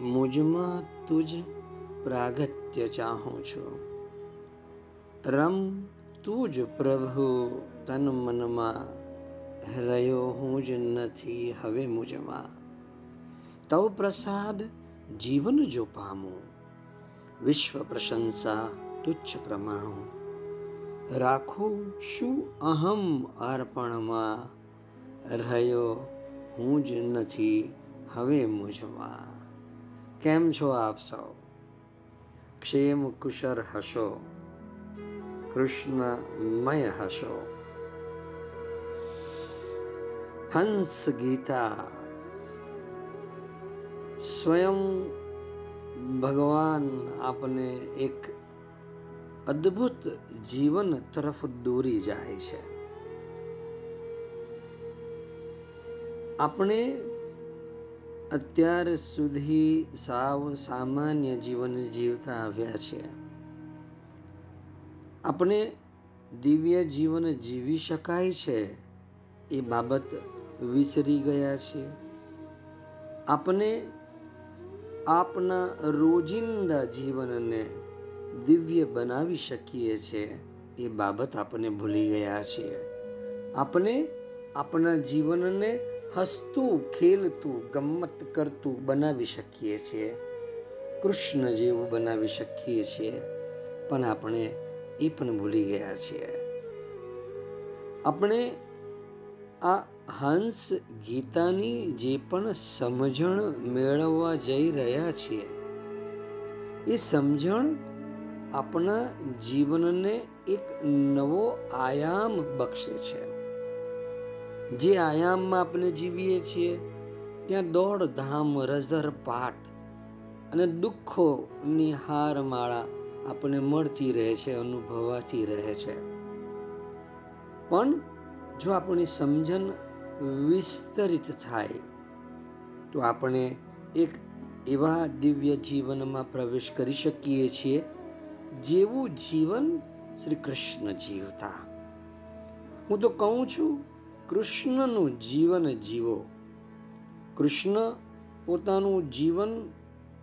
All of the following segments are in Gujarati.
મુજમાં તુજ પ્રાગત્ય ચાહું છું. રમ તું જ પ્રભુ તન મનમાં, રહ્યો હું જ નથી હવે મુજમાં. તવ પ્રસાદ જીવન જો પામું, વિશ્વ પ્રશંસા તુચ્છ પ્રમાણું. રાખું શું અહમ અર્પણમાં, રહ્યો હું જ નથી હવે મુજમાં. કેમ છો આપ સૌ? ક્ષેમ કુશર હશો, કૃષ્ણમય હશો. હંસ ગીતા, સ્વયં ભગવાન આપને એક અદ્ભુત જીવન તરફ દોરી જાય છે. આપણે અત્યાર સુધી સાવ સામાન્ય જીવન જીવતા આવ્યા છે. આપણે દિવ્ય જીવન જીવી શકાય છે એ બાબત વિસરી ગયા છે આપણે આપના રોજિંદા જીવનને દિવ્ય બનાવી શકીએ છીએ એ બાબત આપણે ભૂલી ગયા છીએ. આપણે આપણા જીવનને હસતું, ખેલતું ગમત કરતું બનાવી શકીએ છીએ. કૃષ્ણ જેવું બનાવી શકીએ છીએ, પણ આપણે એ પણ ભૂલી ગયા છીએ. આપણે આ હંસ ગીતાની જે પણ સમજણ મેળવવા જઈ રહ્યા છીએ, એ સમજણ આપણા જીવનને એક નવો આયામ બક્ષે છે. જે આયામમાં આપણે જીવીએ છીએ, ત્યાં દોડ, ધામ, રઝર પાટ અને દુઃખોની હારમાળા આપણને મળતી રહે છે, અનુભવાતી રહે છે. પણ જો આપણી સમજણ વિસ્તરિત થાય, તો આપણે એક એવા દિવ્ય જીવનમાં પ્રવેશ કરી શકીએ છીએ, જેવું જીવન શ્રી કૃષ્ણ જીવતા. હું તો કહું છું કૃષ્ણનું જીવન જીવો. કૃષ્ણ પોતાનું જીવન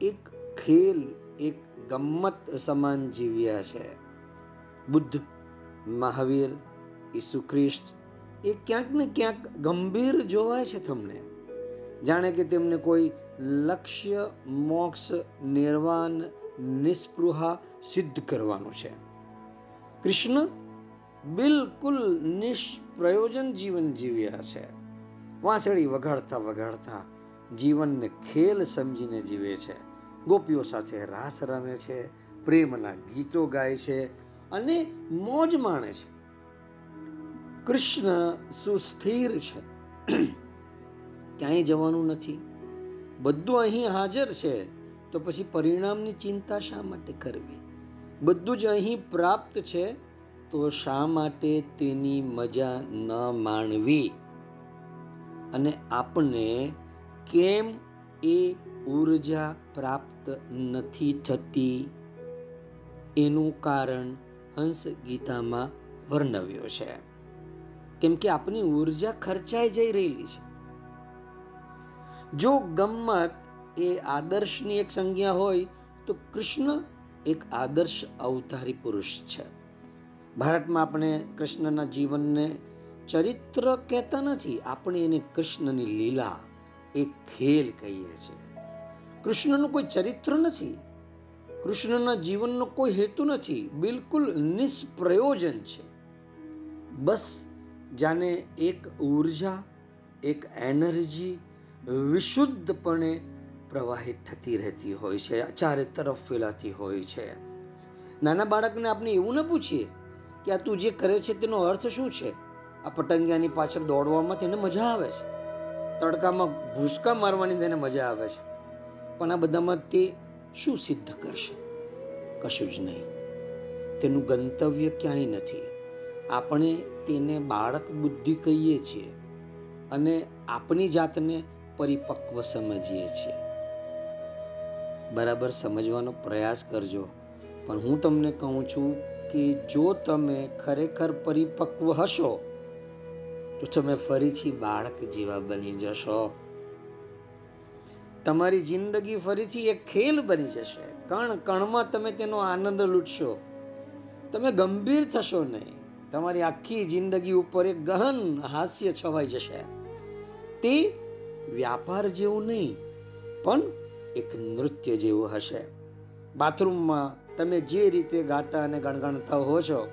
એક ખેલ, એક ગમ્મત સમાન જીવ્યા છે. બુદ્ધ, મહાવીર, ઈસુ ખ્રિસ્ત એ ક્યાંક ને ક્યાંક ગંભીર જોવાય છે તમને. જાણે કે તેમને કોઈ લક્ષ્ય, મોક્ષ, નિર્વાણ, નિસ્પૃહા સિદ્ધ કરવાનું છે. કૃષ્ણ બિલકુલ નિષ્પ્રયોજન જીવન જીવ્યા છે. વાંસળી વગાડતા વગાડતા જીવનને ખેલ સમજીને જીવે છે. ગોપીઓ સાથે રાસ રમે છે, પ્રેમના ગીતો ગાય છે અને મોજ માણે છે. કૃષ્ણ સુસ્થિર છે. ક્યાંય જવાનું નથી. બધું અહીં હાજર છે. તો પછી પરિણામની ચિંતા શા માટે કરવી? બધું જ અહીં પ્રાપ્ત છે. તો શા માટે તેની મજા ન માણવી? અને આપણે કેમ એ ઊર્જા પ્રાપ્ત નથી થતી? એનું કારણ હંસ ગીતામાં વર્ણવ્યો છે. કેમ કે આપની ઊર્જા ખર્ચાઈ જઈ રહેલી છે. જો ગમ્મત એ આદર્શની એક સંજ્ઞા હોય, તો કૃષ્ણ એક આદર્શ અવતારી પુરુષ છે. ભારતમાં આપણે કૃષ્ણના જીવનને ચરિત્ર કહેતા નથી, આપણે એને કૃષ્ણની લીલા, એ ખેલ કહીએ છીએ. કૃષ્ણનું કોઈ ચરિત્ર નથી, કૃષ્ણના જીવનનો કોઈ હેતુ નથી, બિલકુલ નિષ્પ્રયોજન છે. બસ જાણે એક ઊર્જા, એક એનર્જી વિશુદ્ધપણે પ્રવાહિત થતી રહેતી હોય છે, ચારે તરફ ફેલાતી હોય છે. નાના બાળકને આપણે એવું ન પૂછીએ કે આ તું જે કરે છે તેનો અર્થ શું છે? આ પતંગિયાની પાછળ દોડવામાં તેને મજા આવે છે. તડકામાં ભૂસકા મારવાની તેને મજા આવે છે. પણ આ બધામાં તે શું સિદ્ધ કરશે? કશું જ નહીં. તેનું ગંતવ્ય ક્યાંય નથી. આપણે તેને બાળક બુદ્ધિ કહીએ છીએ અને આપણી જાતને પરિપક્વ સમજીએ છીએ. બરાબર સમજવાનો પ્રયાસ કરજો. પણ હું તમને કહું છું કે જો તમે ખરેખર પરિપક્વ હશો, તો તમે ફરીથી બાળક જેવા બની જશો. તમારી જિંદગી ફરીથી એક ખેલ બની જશે. કણ કણમાં તમે તેનો આનંદ લૂટશો. તમે ગંભીર થશો નહીં. તમારી આખી જિંદગી ઉપર એક ગહન હાસ્ય છવાઈ જશે. તે વ્યાપાર જેવું નહીં, પણ એક નૃત્ય જેવું હશે. બાથરૂમમાં તમે જે રીતે ગાતા અને ગણગણતા હો છો,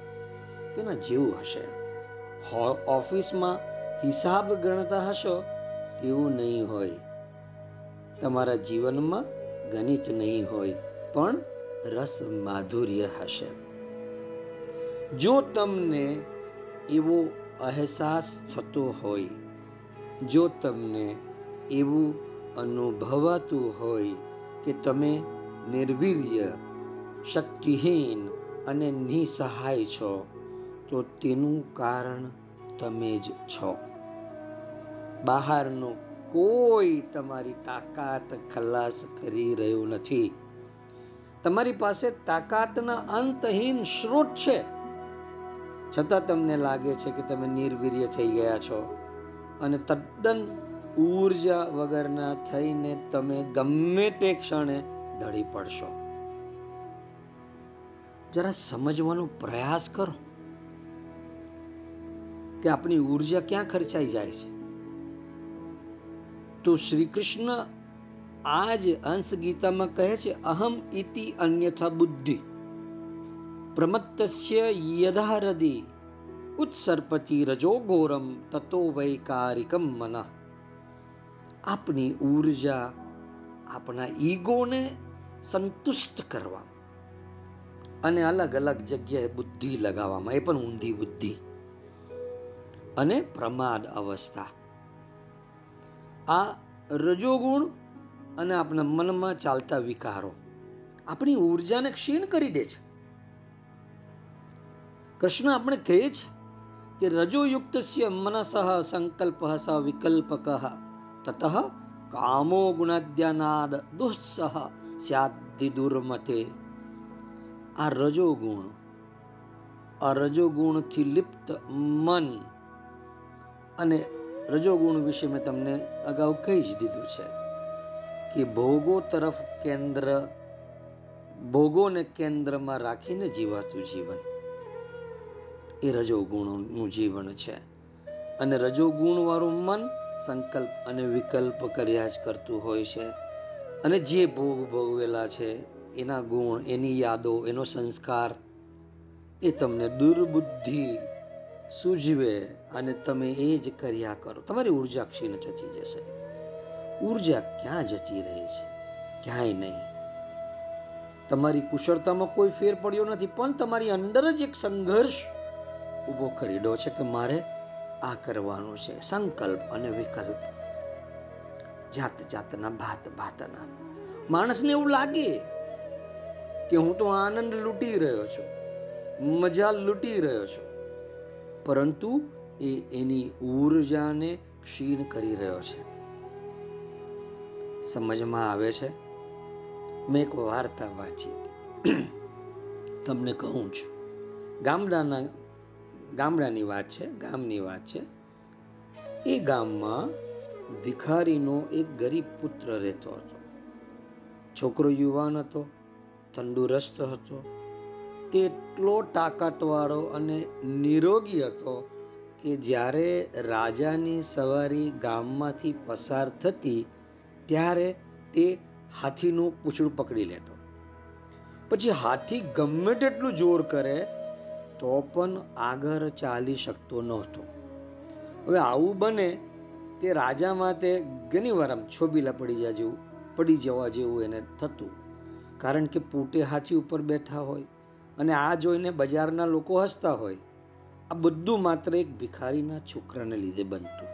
તેના જેવું હશે. ઓફિસમાં હિસાબ ગણતા હશો, તેવું નહીં હોય. તમારા જીવનમાં ગણિત નહીં હોય, પણ રસ માધુર્ય હશે. જો તમને એવો અહેસાસ થતો હોય, જો તમને એવું અનુભવાતું હોય કે તમે નિર્વીર્ય શક્તિહીન અને નિસહાય છો, તો તેનું કારણ તમે જ છો. બહારનું કોઈ તમારી તાકાત ખલાસ કરી રહ્યું નથી. તમારી પાસે તાકાતના અંતહીન સ્ત્રોત છે. છતાં તમને લાગે છે કે તમે નિર્વીર્ય થઈ ગયા છો અને તદ્દન ઊર્જા વગરના થઈને તમે ગમે તે ક્ષણે ધડી પડશો. જરા સમજવાનો પ્રયાસ કરો કે આપણી ઊર્જા ક્યાં ખર્ચાઈ જાય છે. તો શ્રી કૃષ્ણ આ જ અંશ ગીતામાં કહે છે, અહમ ઇતિ અન્યથા બુદ્ધિ પ્રમત્તસ્ય યદા હૃદિ ઉત્સર્પતિ રજો ઘોરમ તતો વૈકારિકમ મન. આપણી ઊર્જા આપણા ઈગોને સંતુષ્ટ કરવા અને અલગ અલગ જગ્યાએ બુદ્ધિ લગાવવામાં, એ પણ ઊંધી બુદ્ધિ. અને પ્રમાદ અવસ્થા. આ રજોગુણ અને આપણા મનમાં ચાલતા વિકારો આપણી ઉર્જાને ક્ષીણ કરી દે છે. કૃષ્ણ આપણે કહે છે કે રજોયુક્ત મનસહ સંકલ્પ સ વિકલ્પક તત કામો ગુણાદ્યાનાદ દુઃસહ સ્યાદિ દુર્મતે આ રજોગુણ. આ રજોગુણથી લિપ્ત મન. અને રજોગુણ વિશે મેં તમને અગાઉ કહી જ દીધું છે કે ભોગો તરફ કેન્દ્ર, ભોગોને કેન્દ્રમાં રાખીને જીવાતું જીવન એ રજોગુણનું જીવન છે. અને રજોગુણવાળું મન સંકલ્પ અને વિકલ્પ કર્યા જ કરતું હોય છે. અને જે ભોગ ભોગવેલા છે એના ગુણ, એની યાદો, એનો સંસ્કાર, એ તમને દુર્બુદ્ધિ સૂજવે અને તમે એ જ કર્યા કરો. તમારી ઊર્જા ક્ષીણ જતી જશે. ઊર્જા ક્યાં જતી રહે છે? ક્યાંય નહીં. તમારી કુશળતામાં કોઈ ફેર પડ્યો નથી, પણ તમારી અંદર જ એક સંઘર્ષ ઊભો કરીડો છે કે મારે આ કરવાનું છે. સંકલ્પ અને વિકલ્પ. જાત જાતના ભાત ભાતના. માણસને એવું લાગે કે હું તો આનંદ લૂંટી રહ્યો છું, મજા લૂંટી રહ્યો છું. પરંતુ એ એની ઊર્જાને ક્ષીણ કરી રહ્યો છે. સમજમાં આવે છે? મેં એક વાર્તા વાંચી હતી. તમને કહું છું. ગામડાના, ગામડાની વાત છે, ગામની વાત છે. એ ગામમાં ભિખારીનો એક ગરીબ પુત્ર રહેતો હતો. છોકરો યુવાન હતો. તંદુરસ્ત હતો. તે એટલો તાકાતવાળો અને નિરોગી હતો કે જ્યારે રાજાની સવારી ગામમાંથી પસાર થતી, ત્યારે તે હાથીનું પૂછડું પકડી લેતો. પછી હાથી ગમે તેટલું જોર કરે, તો પણ આગળ ચાલી શકતો નહોતો. હવે આવું બને, તે રાજા માટે ઘણી વાર આમ છોબીલા પડી જાય જેવું પડી જવા જેવું એને થતું. કારણ કે પોતે હાથી ઉપર બેઠા હોય અને આ જોઈને બજારના લોકો હસતા હોય. આ બધું માત્ર એક ભિખારીના છોકરાને લીધે બનતું.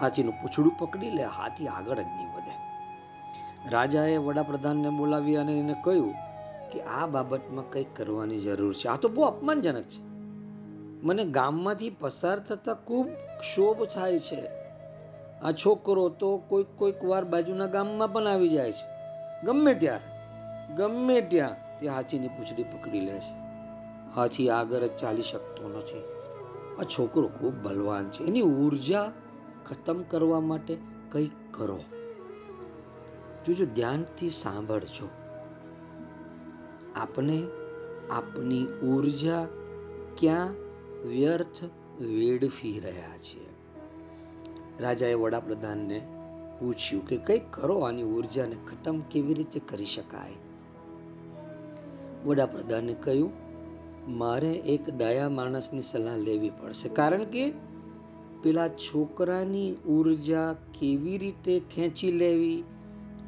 હાથીનું પૂછડું પકડી લે, હાથી આગળ જ નહીં વધે. રાજાએ વડાપ્રધાનને બોલાવી અને એને કહ્યું કે આ બાબતમાં કંઈક કરવાની જરૂર છે. આ તો બહુ અપમાનજનક છે. મને ગામમાંથી પસાર થતાં ખૂબ ક્ષોભ થાય છે. આ છોકરો તો કોઈક કોઈક વાર બાજુના ગામમાં પણ આવી જાય છે. ગમે ત્યાં ગમે ત્યાં તે હાથીની પૂંછડી પકડી લે છે. હાથી આગળ જ ચાલી શકતો નથી. આ છોકરો ખૂબ બલવાન છે. એની ઊર્જા ખતમ કરવા માટે કંઈક કરો. જોજો, ધ્યાનથી સાંભળજો. આપણે આપની ઊર્જા ક્યાં વ્યર્થ વેડફી રહ્યા છીએ રાજાએ વડાપ્રધાનને પૂછ્યું કે કંઈક કરો, આની ઉર્જાને ખતમ કેવી રીતે કરી શકાય? વડાપ્રધાને કહ્યું, મારે એક દયા માણસની સલાહ લેવી પડશે. કારણ કે પેલા છોકરાની ઊર્જા કેવી રીતે ખેંચી લેવી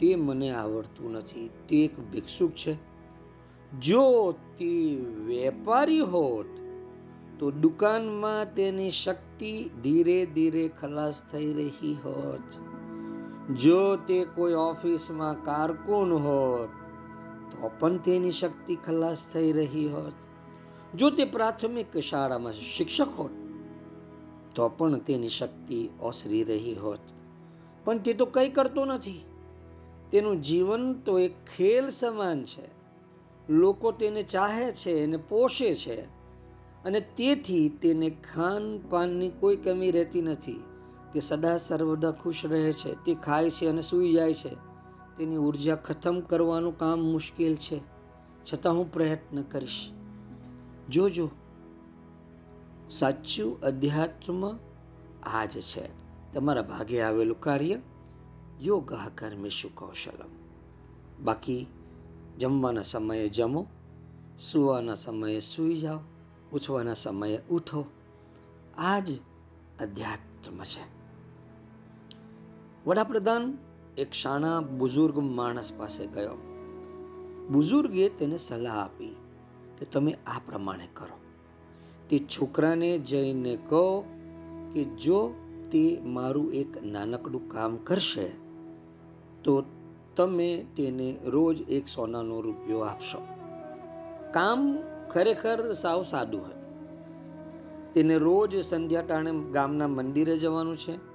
તે મને આવડતું નથી. તે એક ભિક્ષુક છે. જો તે વેપારી હોત, તો દુકાનમાં તેની શક્તિ ધીરે ધીરે ખલાસ થઈ રહી હોત. જો તે કોઈ ઓફિસમાં કારકુન હોત તો પણ તેની શક્તિ ખલાસ થઈ રહી હોત. જો તે પ્રાથમિક શાળામાં શિક્ષક હોત, તો પણ તેની શક્તિ ઓસરી રહી હોત. પણ તે તો કંઈ કરતો નથી. તેનું જીવન તો એક ખેલ સમાન છે. લોકો તેને ચાહે છે અને પોષે છે. અને તેથી તેને ખાન પાનની કોઈ કમી રહેતી નથી. તે સદા સર્વદા ખુશ રહે છે, તે ખાય છે અને સૂઈ જાય છે. તેની ઊર્જા ખતમ કરવાનું કામ મુશ્કેલ છે. છતાં હું પ્રયત્ન કરીશ. જોજો સાચું અધ્યાત્મ આ જ છે. તમારા ભાગે આવેલું કાર્ય યોગ કર્મેશુ કૌશલમ. બાકી, જમવાના સમયે જમો, સુવાના સમયે સૂઈ જાઓ, ઉઠવાના સમયે ઉઠો. આ જ અધ્યાત્મ છે. વડાપ્રધાન એક શાણા બુઝુર્ગ માણસ પાસે ગયો. બુઝુર્ગે તેને સલાહ આપી કે તમે આ પ્રમાણે કરો. તે છોકરાને જઈને કહો કે જો તે મારું એક નાનકડું કામ કરશે, તો તમે તેને રોજ એક સોનાનો રૂપિયો આપશો. કામ ખરેખર સાવ સાદું હતું. તેને રોજ સંધ્યા ટાણે ગામના મંદિરે જવાનું છે.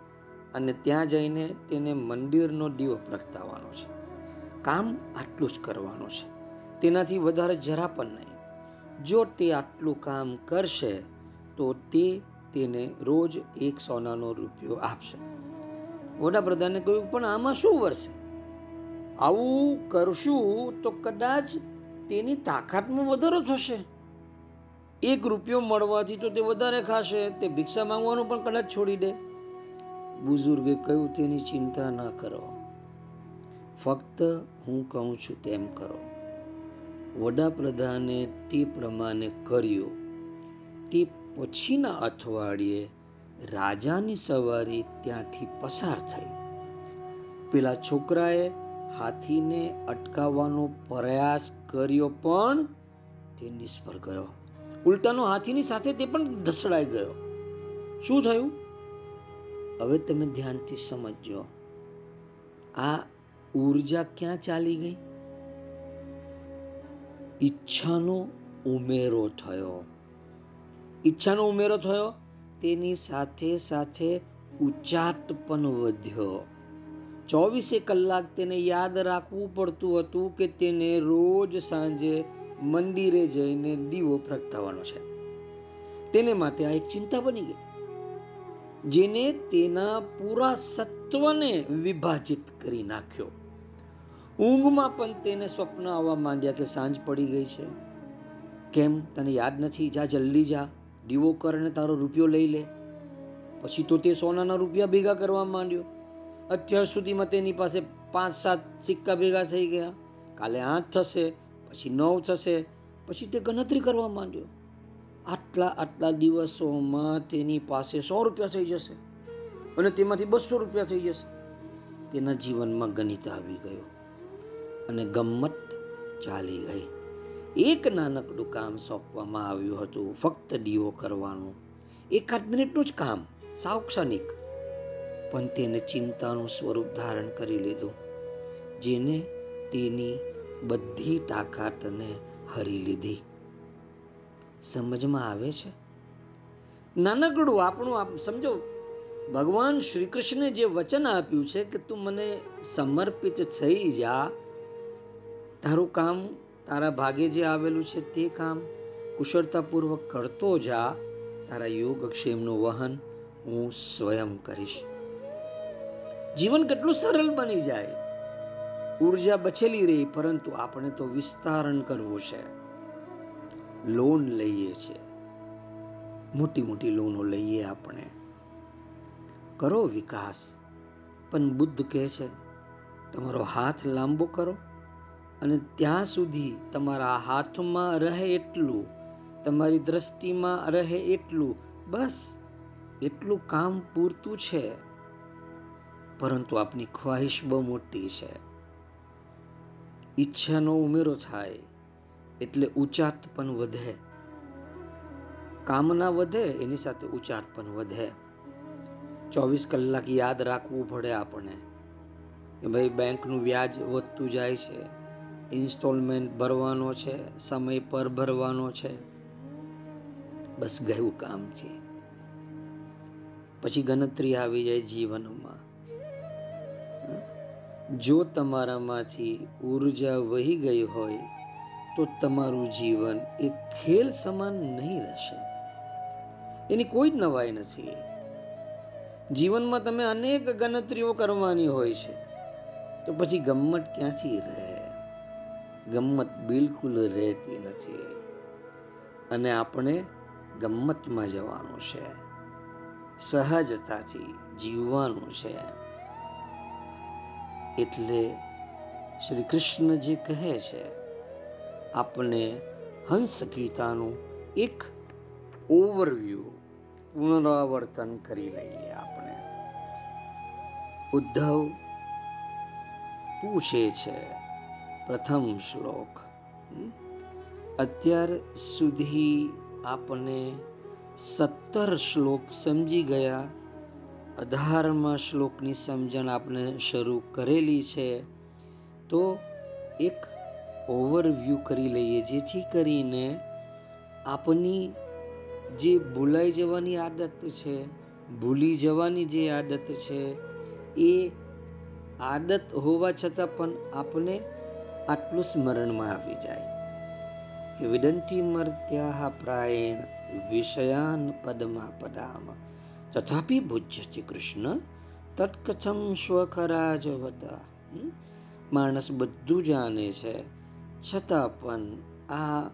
અને ત્યાં જઈને તેને મંદિરનો દીવો પ્રગટાવવાનો છે. કામ આટલું જ કરવાનું છે. તેનાથી વધારે જરા પણ નહીં. જો તે આટલું કામ કરશે, તો તે તેને રોજ એક સોનાનો રૂપિયો આપશે. વડાપ્રધાને કહ્યું, પણ આમાં શું વરસે? આવું કરશું તો કદાચ તેની તાકાતમાં વધારો થશે. એક રૂપિયો મળવાથી તો તે વધારે ખાશે, તે ભિક્ષા માંગવાનું પણ કદાચ છોડી દે. બુઝુર્ગે કહ્યું, તેની ચિંતા ન કરો. ફક્ત હું કહું છું તેમ કરો. વડાપ્રધાને તે પ્રમાણે કર્યું. તે પછીના અઠવાડિયે રાજાની સવારી ત્યાંથી પસાર થઈ. પેલા છોકરાએ હાથીને અટકાવવાનો પ્રયાસ કર્યો, પણ તે નિષ્ફળ ગયો. ઉલટાનો હાથીની સાથે તે પણ ધસડાઈ ગયો. શું થયું? હવે તમે ધ્યાનથી સમજજો. આ ઊર્જા ક્યાં ચાલી ગઈ? ઈચ્છાનો ઉમેરો થયો. ઈચ્છાનો ઉમેરો થયો, તેની સાથે સાથે ઉચાટ પણ વધ્યો. ચોવીસે કલાક તેને યાદ રાખવું પડતું હતું કે તેને રોજ સાંજે મંદિરે જઈને દીવો પ્રગટાવવાનો છે. તેને માટે આ એક ચિંતા બની ગઈ. જેને તેના પૂરા સત્વને વિભાજિત કરી નાખ્યો. ઊંઘમાં પણ તેને સ્વપ્ન આવવા માંડ્યા કે સાંજ પડી ગઈ છે. કેમ? તને યાદ નથી? જા જલ્દી જા. દીવો કર અને તારો રૂપિયો લઈ લે. પછી તો તે સોનાના રૂપિયા ભેગા કરવા માંડ્યો. અત્યાર સુધીમાં તેની પાસે પાંચ સાત સિક્કા ભેગા થઈ ગયા. કાલે આઠ થશે, પછી નવ થશે, પછી તે ગણતરી કરવા માંડ્યો. આટલા આટલા દિવસોમાં તેની પાસે સો રૂપિયા થઈ જશે અને તેમાંથી બસો રૂપિયા થઈ જશે. તેના જીવનમાં ગણિત આવી ગયો અને ગમ્મત ચાલી ગઈ. એક નાનકડું કામ સોંપવામાં આવ્યું હતું. ફક્ત દીવો કરવાનું. એકાદ મિનિટનું જ કામ સાવ ક્ષણિક પણ તેને ચિંતાનું સ્વરૂપ ધારણ કરી લીધું, જેને તેની બધી તાકાતને હરી લીધી. સમજમાં આવે છે? નાનકડું આપણું આપ, સમજો, ભગવાન શ્રી કૃષ્ણે જે વચન આપ્યું છે કે તું મને સમર્પિત થઈ જા, તારું કામ તારા ભાગે જે આવેલું છે તે કામ કુશળતાપૂર્વક કરતો જા, તારા યોગક્ષેમનું વહન હું સ્વયં કરીશ. જીવન કેટલું સરળ બની જાય. ઊર્જા બચેલી રહી, પરંતુ આપણે તો વિસ્તારણ કરવું છે. લોન લઈએ છીએ મોટી મોટી લોનો લઈએ આપણે. કરો વિકાસ. પણ બુદ્ધ કહે છે, તમારો હાથ લાંબો કરો અને ત્યાં સુધી તમારા હાથમાં રહે એટલું, તમારી દ્રષ્ટિમાં રહે એટલું, બસ એટલું કામ પૂરતું છે. પરંતુ આપની ખ્વાહિશ બહુ મોટી છે. ઈચ્છાનો ઉમેરો થાય. એટલે ઉચાત પણ વધે. કામના વધે, એની સાથે ઉચાટ પણ વધે. ચોવીસ કલાક યાદ રાખવું પડે આપણે કે ભાઈ બેંકનું વ્યાજ વધતું જાય છે, ઇન્સ્ટોલમેન્ટ ભરવાનો છે, સમય પર ભરવાનો છે. બસ ગયું કામ છે. પછી ગણતરી આવી જાય જીવનમાં. જો તમારામાંથી ઊર્જા વહી ગઈ હોય તો તમારું જીવન એક ખેલ સમાન નહીં રહેશે. એની કોઈ જ નવાઈ નથી. જીવનમાં તમે અનેક ગણતરીઓ કરવાની હોય છે. તો પછી ગમ્મત ક્યાંથી રહે? ગમ્મત બિલકુલ રહેતી નથી. અને આપણે ગમ્મતમાં જવાનું છે. સહજતાથી જીવવાનું છે. એટલે શ્રી કૃષ્ણ જે કહે છે આપણે હંસ ગીતાનું એક ઓવરવ્યૂ પુનરાવર્તન કરી લઈએ આપણે. ઉદ્ધવ પૂછે છે, પ્રથમ શ્લોક અત્યાર સુધી આપણે સત્તર શ્લોક સમજી ગયા. અઢારમાં શ્લોકની સમજણ આપણે શરૂ કરેલી છે. તો એક ઓવરવ્યૂ કરી લઈએ, જેથી કરીને આપની જે ભૂલાઈ જવાની આદત છે, ભૂલી જવાની જે આદત છે, એ આદત હોવા છતાં પણ આપને આટલું સ્મરણમાં આવી જાય. કે વિદંતી મર્ત્યા પ્રાયણ વિષયાન પદમાં પદામ. તથાપી ભુજ્યતિ કૃષ્ણ તત્કથમ સ્વખરાજવતા. માણસ બધું જાણે છે. છતાં પણ આ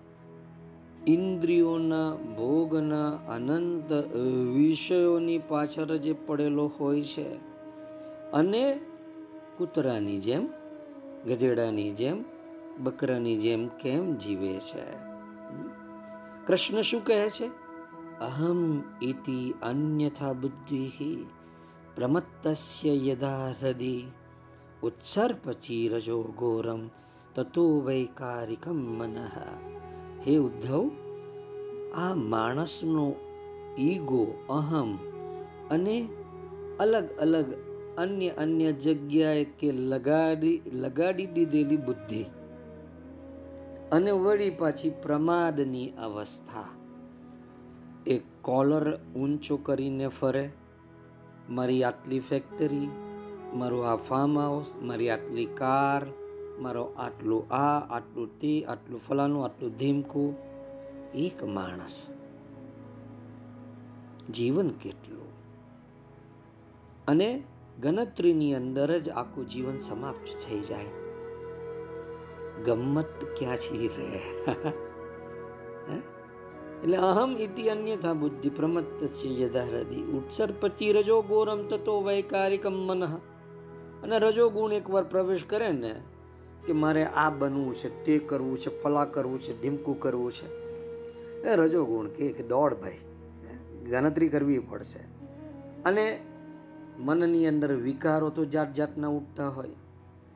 ઇન્દ્રિયોના ભોગના અનંત વિષયોની પાછળ જે પડેલો હોય છે અને કૂતરાની જેમ, ગધેડાની જેમ, બકરાની જેમ કેમ જીવે છે? કૃષ્ણ શું કહે છે? અહમ ઇતિ અન્યથા બુદ્ધિ પ્રમત્તસ્ય યદા હૃદિ ઉત્સર્પચી રજો ઘોરમ તતો વૈકારિકમ મનઃ. હે ઉદ્ધવ, આ માણસનો ઈગો અહમ અને અલગ અલગ અન્ય અન્ય જગ્યાએ કે લગાડી લગાડી દીધેલી બુદ્ધિ અને વળી પાછી પ્રમાદની અવસ્થા. એક કોલર ઊંચો કરીને ફરે, મારી આટલી ફેક્ટરી મારું આ ફાર્મ હાઉસ મારી આટલી કાર મારો આટલું આ, આટલું તે, આટલું ફલાનું આટલું ધીમકું. એક માણસ જીવન કેટલું? અને ગણતરીની અંદર જ આખું જીવન સમાપ્ત થઈ જાય. ગમ્મત ક્યાંથી રહે? એટલે અહમ ઇતિ અન્યથા બુદ્ધિ પ્રમત્ત યદા ઉત્સર પછી રજો ગોરમ તતો વૈકારિકમ મનઃ. અને રજો ગુણ એકવાર પ્રવેશ કરે ને કે મારે આ બનવું છે, તે કરવું છે, ફલા કરવું છે ઢીમકું કરવું છે. એ રજો ગુણ કે દોડ ભાઈ ગણતરી કરવી પડશે. અને મનની અંદર વિકારો તો જાત જાતના ઉઠતા હોય.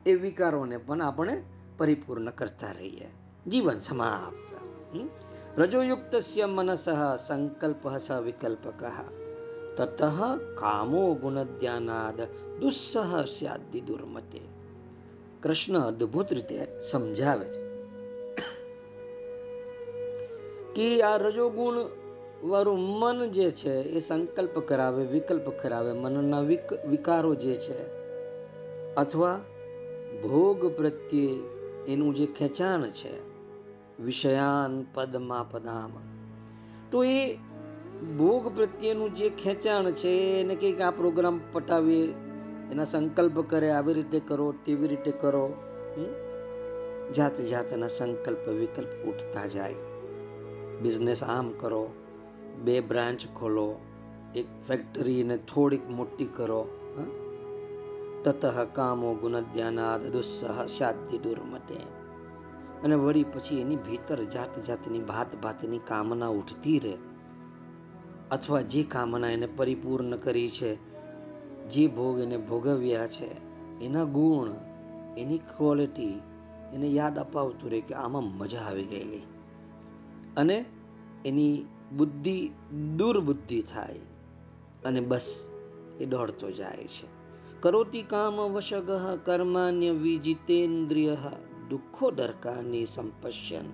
એ વિકારોને પણ આપણે પરિપૂર્ણ કરતા રહીએ. જીવન સમાપ્ત. રજોયુક્ત મનસ સંકલ્પ સ વિકલ્પક. તત કામો ગુણધ્યાનાદ દુસ્સહ સ્યાદિ દુર્મતે. કૃષ્ણ અદ્ભુત રીતે સમજાવે છે. કે આ રજોગુણ વાળું મન જે છે એ સંકલ્પ કરાવે, વિકલ્પ કરાવે, મનના વિકારો જે છે અથવા ભોગ પ્રત્યે એનું જે ખેંચાણ છે, વિષયાન પદમાં પદામ. તો એ ભોગ પ્રત્યેનું જે ખેંચાણ છે એને કંઈક આ પ્રોગ્રામ પટાવીએ એના સંકલ્પ કરે, આવી રીતે કરો, તેવી રીતે કરો જાત જાતના સંકલ્પ, વિકલ્પ ઉઠતા જાય. બિઝનેસ આમ કરો, બે બ્રાન્ચ ખોલો, એક ફેક્ટરીને થોડીક મોટી કરો તતઃ કામો ગુણદ્યાનાદ દુસ્સહ દૂર દુર્મતે. અને વળી પછી એની ભીતર જાત જાતની ભાત ભાતની કામના ઉઠતી રહે. અથવા જે કામના એને પરિપૂર્ણ કરી છે જે ભોગ એને ભોગવ્યા છે, એના ગુણ, એની ક્વોલિટી એને યાદ અપાવતું રહે કે આમાં મજા આવી ગયેલી. અને એની બુદ્ધિ દુર્બુદ્ધિ થાય અને બસ એ દોડતો જાય છે. કરોતિ કામ વશગ કર્માન્ય વિજિતેન્દ્રિય દુઃખો દરકાની સંપશ્યન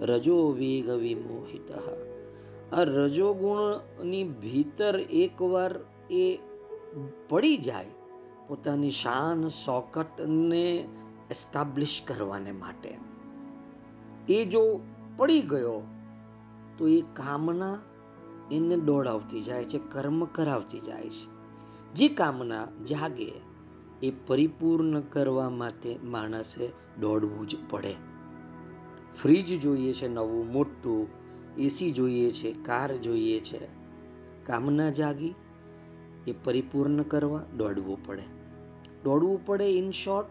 રજો વેગ વિમોહિત. આ રજોગુણની ભીતર એકવાર એ પડી જાય, પોતાની શાન સોકટને એસ્ટાબ્લિશ કરવાને માટે. એ જો પડી ગયો, તો એ કામના એને દોડાવતી જાય છે, કર્મ કરાવતી જાય છે. જે કામના જાગે, એ પરિપૂર્ણ કરવા માટે માણસે દોડવું જ પડે. ફ્રીજ જોઈએ છે, નવું, મોટું, એસી જોઈએ છે, કાર જોઈએ છે. કામના જાગી એ પરિપૂર્ણ કરવા દોડવું પડે. દોડવું પડે ઇન શોર્ટ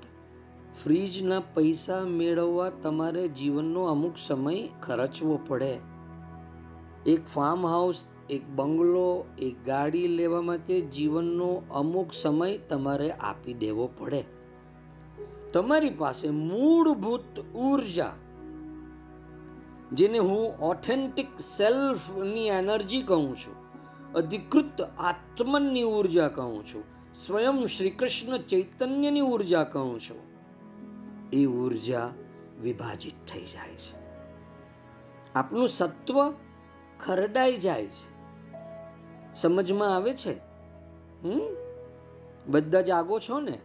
ફ્રીજના પૈસા મેળવવા તમારે જીવનનો અમુક સમય ખર્ચવો પડે. એક ફાર્મ હાઉસ એક બંગલો, એક ગાડી લેવા માટે જીવનનો અમુક સમય તમારે આપી દેવો પડે. તમારી પાસે મૂળભૂત ઊર્જા, જેને હું ઓથેન્ટિક સેલ્ફની એનર્જી કહું છું. અધિકૃત આત્મનની ઊર્જા કહું છું. સ્વયં શ્રી કૃષ્ણ ચૈતન્યની ઊર્જા કહું છું. એ ઊર્જા વિભાજિત થઈ જાય છે. આપણું સત્વ ખરડાઈ જાય છે. સમજમાં આવે છે? હમ? બધા જાગો છો ને?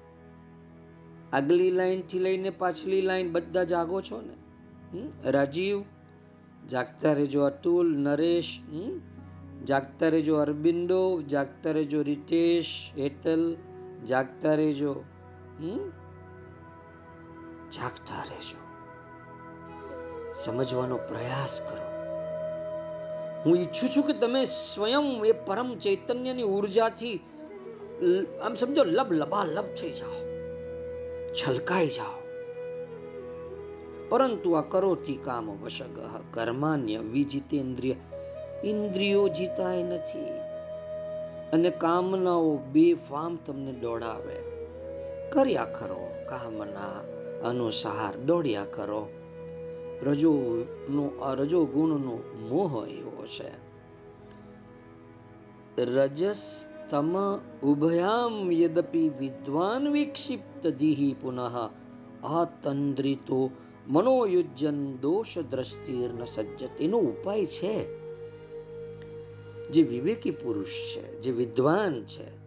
આગલી લાઈનથી લઈને પાછલી લાઈન બધા જાગો છો ને? રાજીવ, જાગતા રહેજો અતુલ, નરેશ જાગતા રહેજો અરબિંદો જાગતા રહેજો રિતેશ, હેતલ જાગતા રહેજો જાગતા રહેજો સમજવાનો પ્રયાસ કરો. હું ઈચ્છું છું કે તમે સ્વયં એ પરમ ચૈતન્યની ઉર્જાથી આમ સમજો, લબ લબાલબ થઈ જાઓ. છલકાઈ જાઓ. પરંતુ આ કરોથી કામ વશગ કર્માન્ય વિજિતેન્દ્રિય ઇન્દ્રિયો જીતાય નથી. અને કામનાઓ બે ફામ તમને દોડાવે. કર્યા કરો કામના અનુસાર દોડ્યા કરો. રજોનો રજો ગુણનો મોહ એવો છે. રજસ તમ ઉભયામ યદપી વિદ્વાન વિક્ષિપ્ત દિહી પુનઃ. આતંદ્રિતો મનોયુજ્યન દોષ દ્રષ્ટિર્ન સજ્જત એનો ઉપાય છે. જે વિવેકી પુરુષ છે, જે વિદ્વાન છે,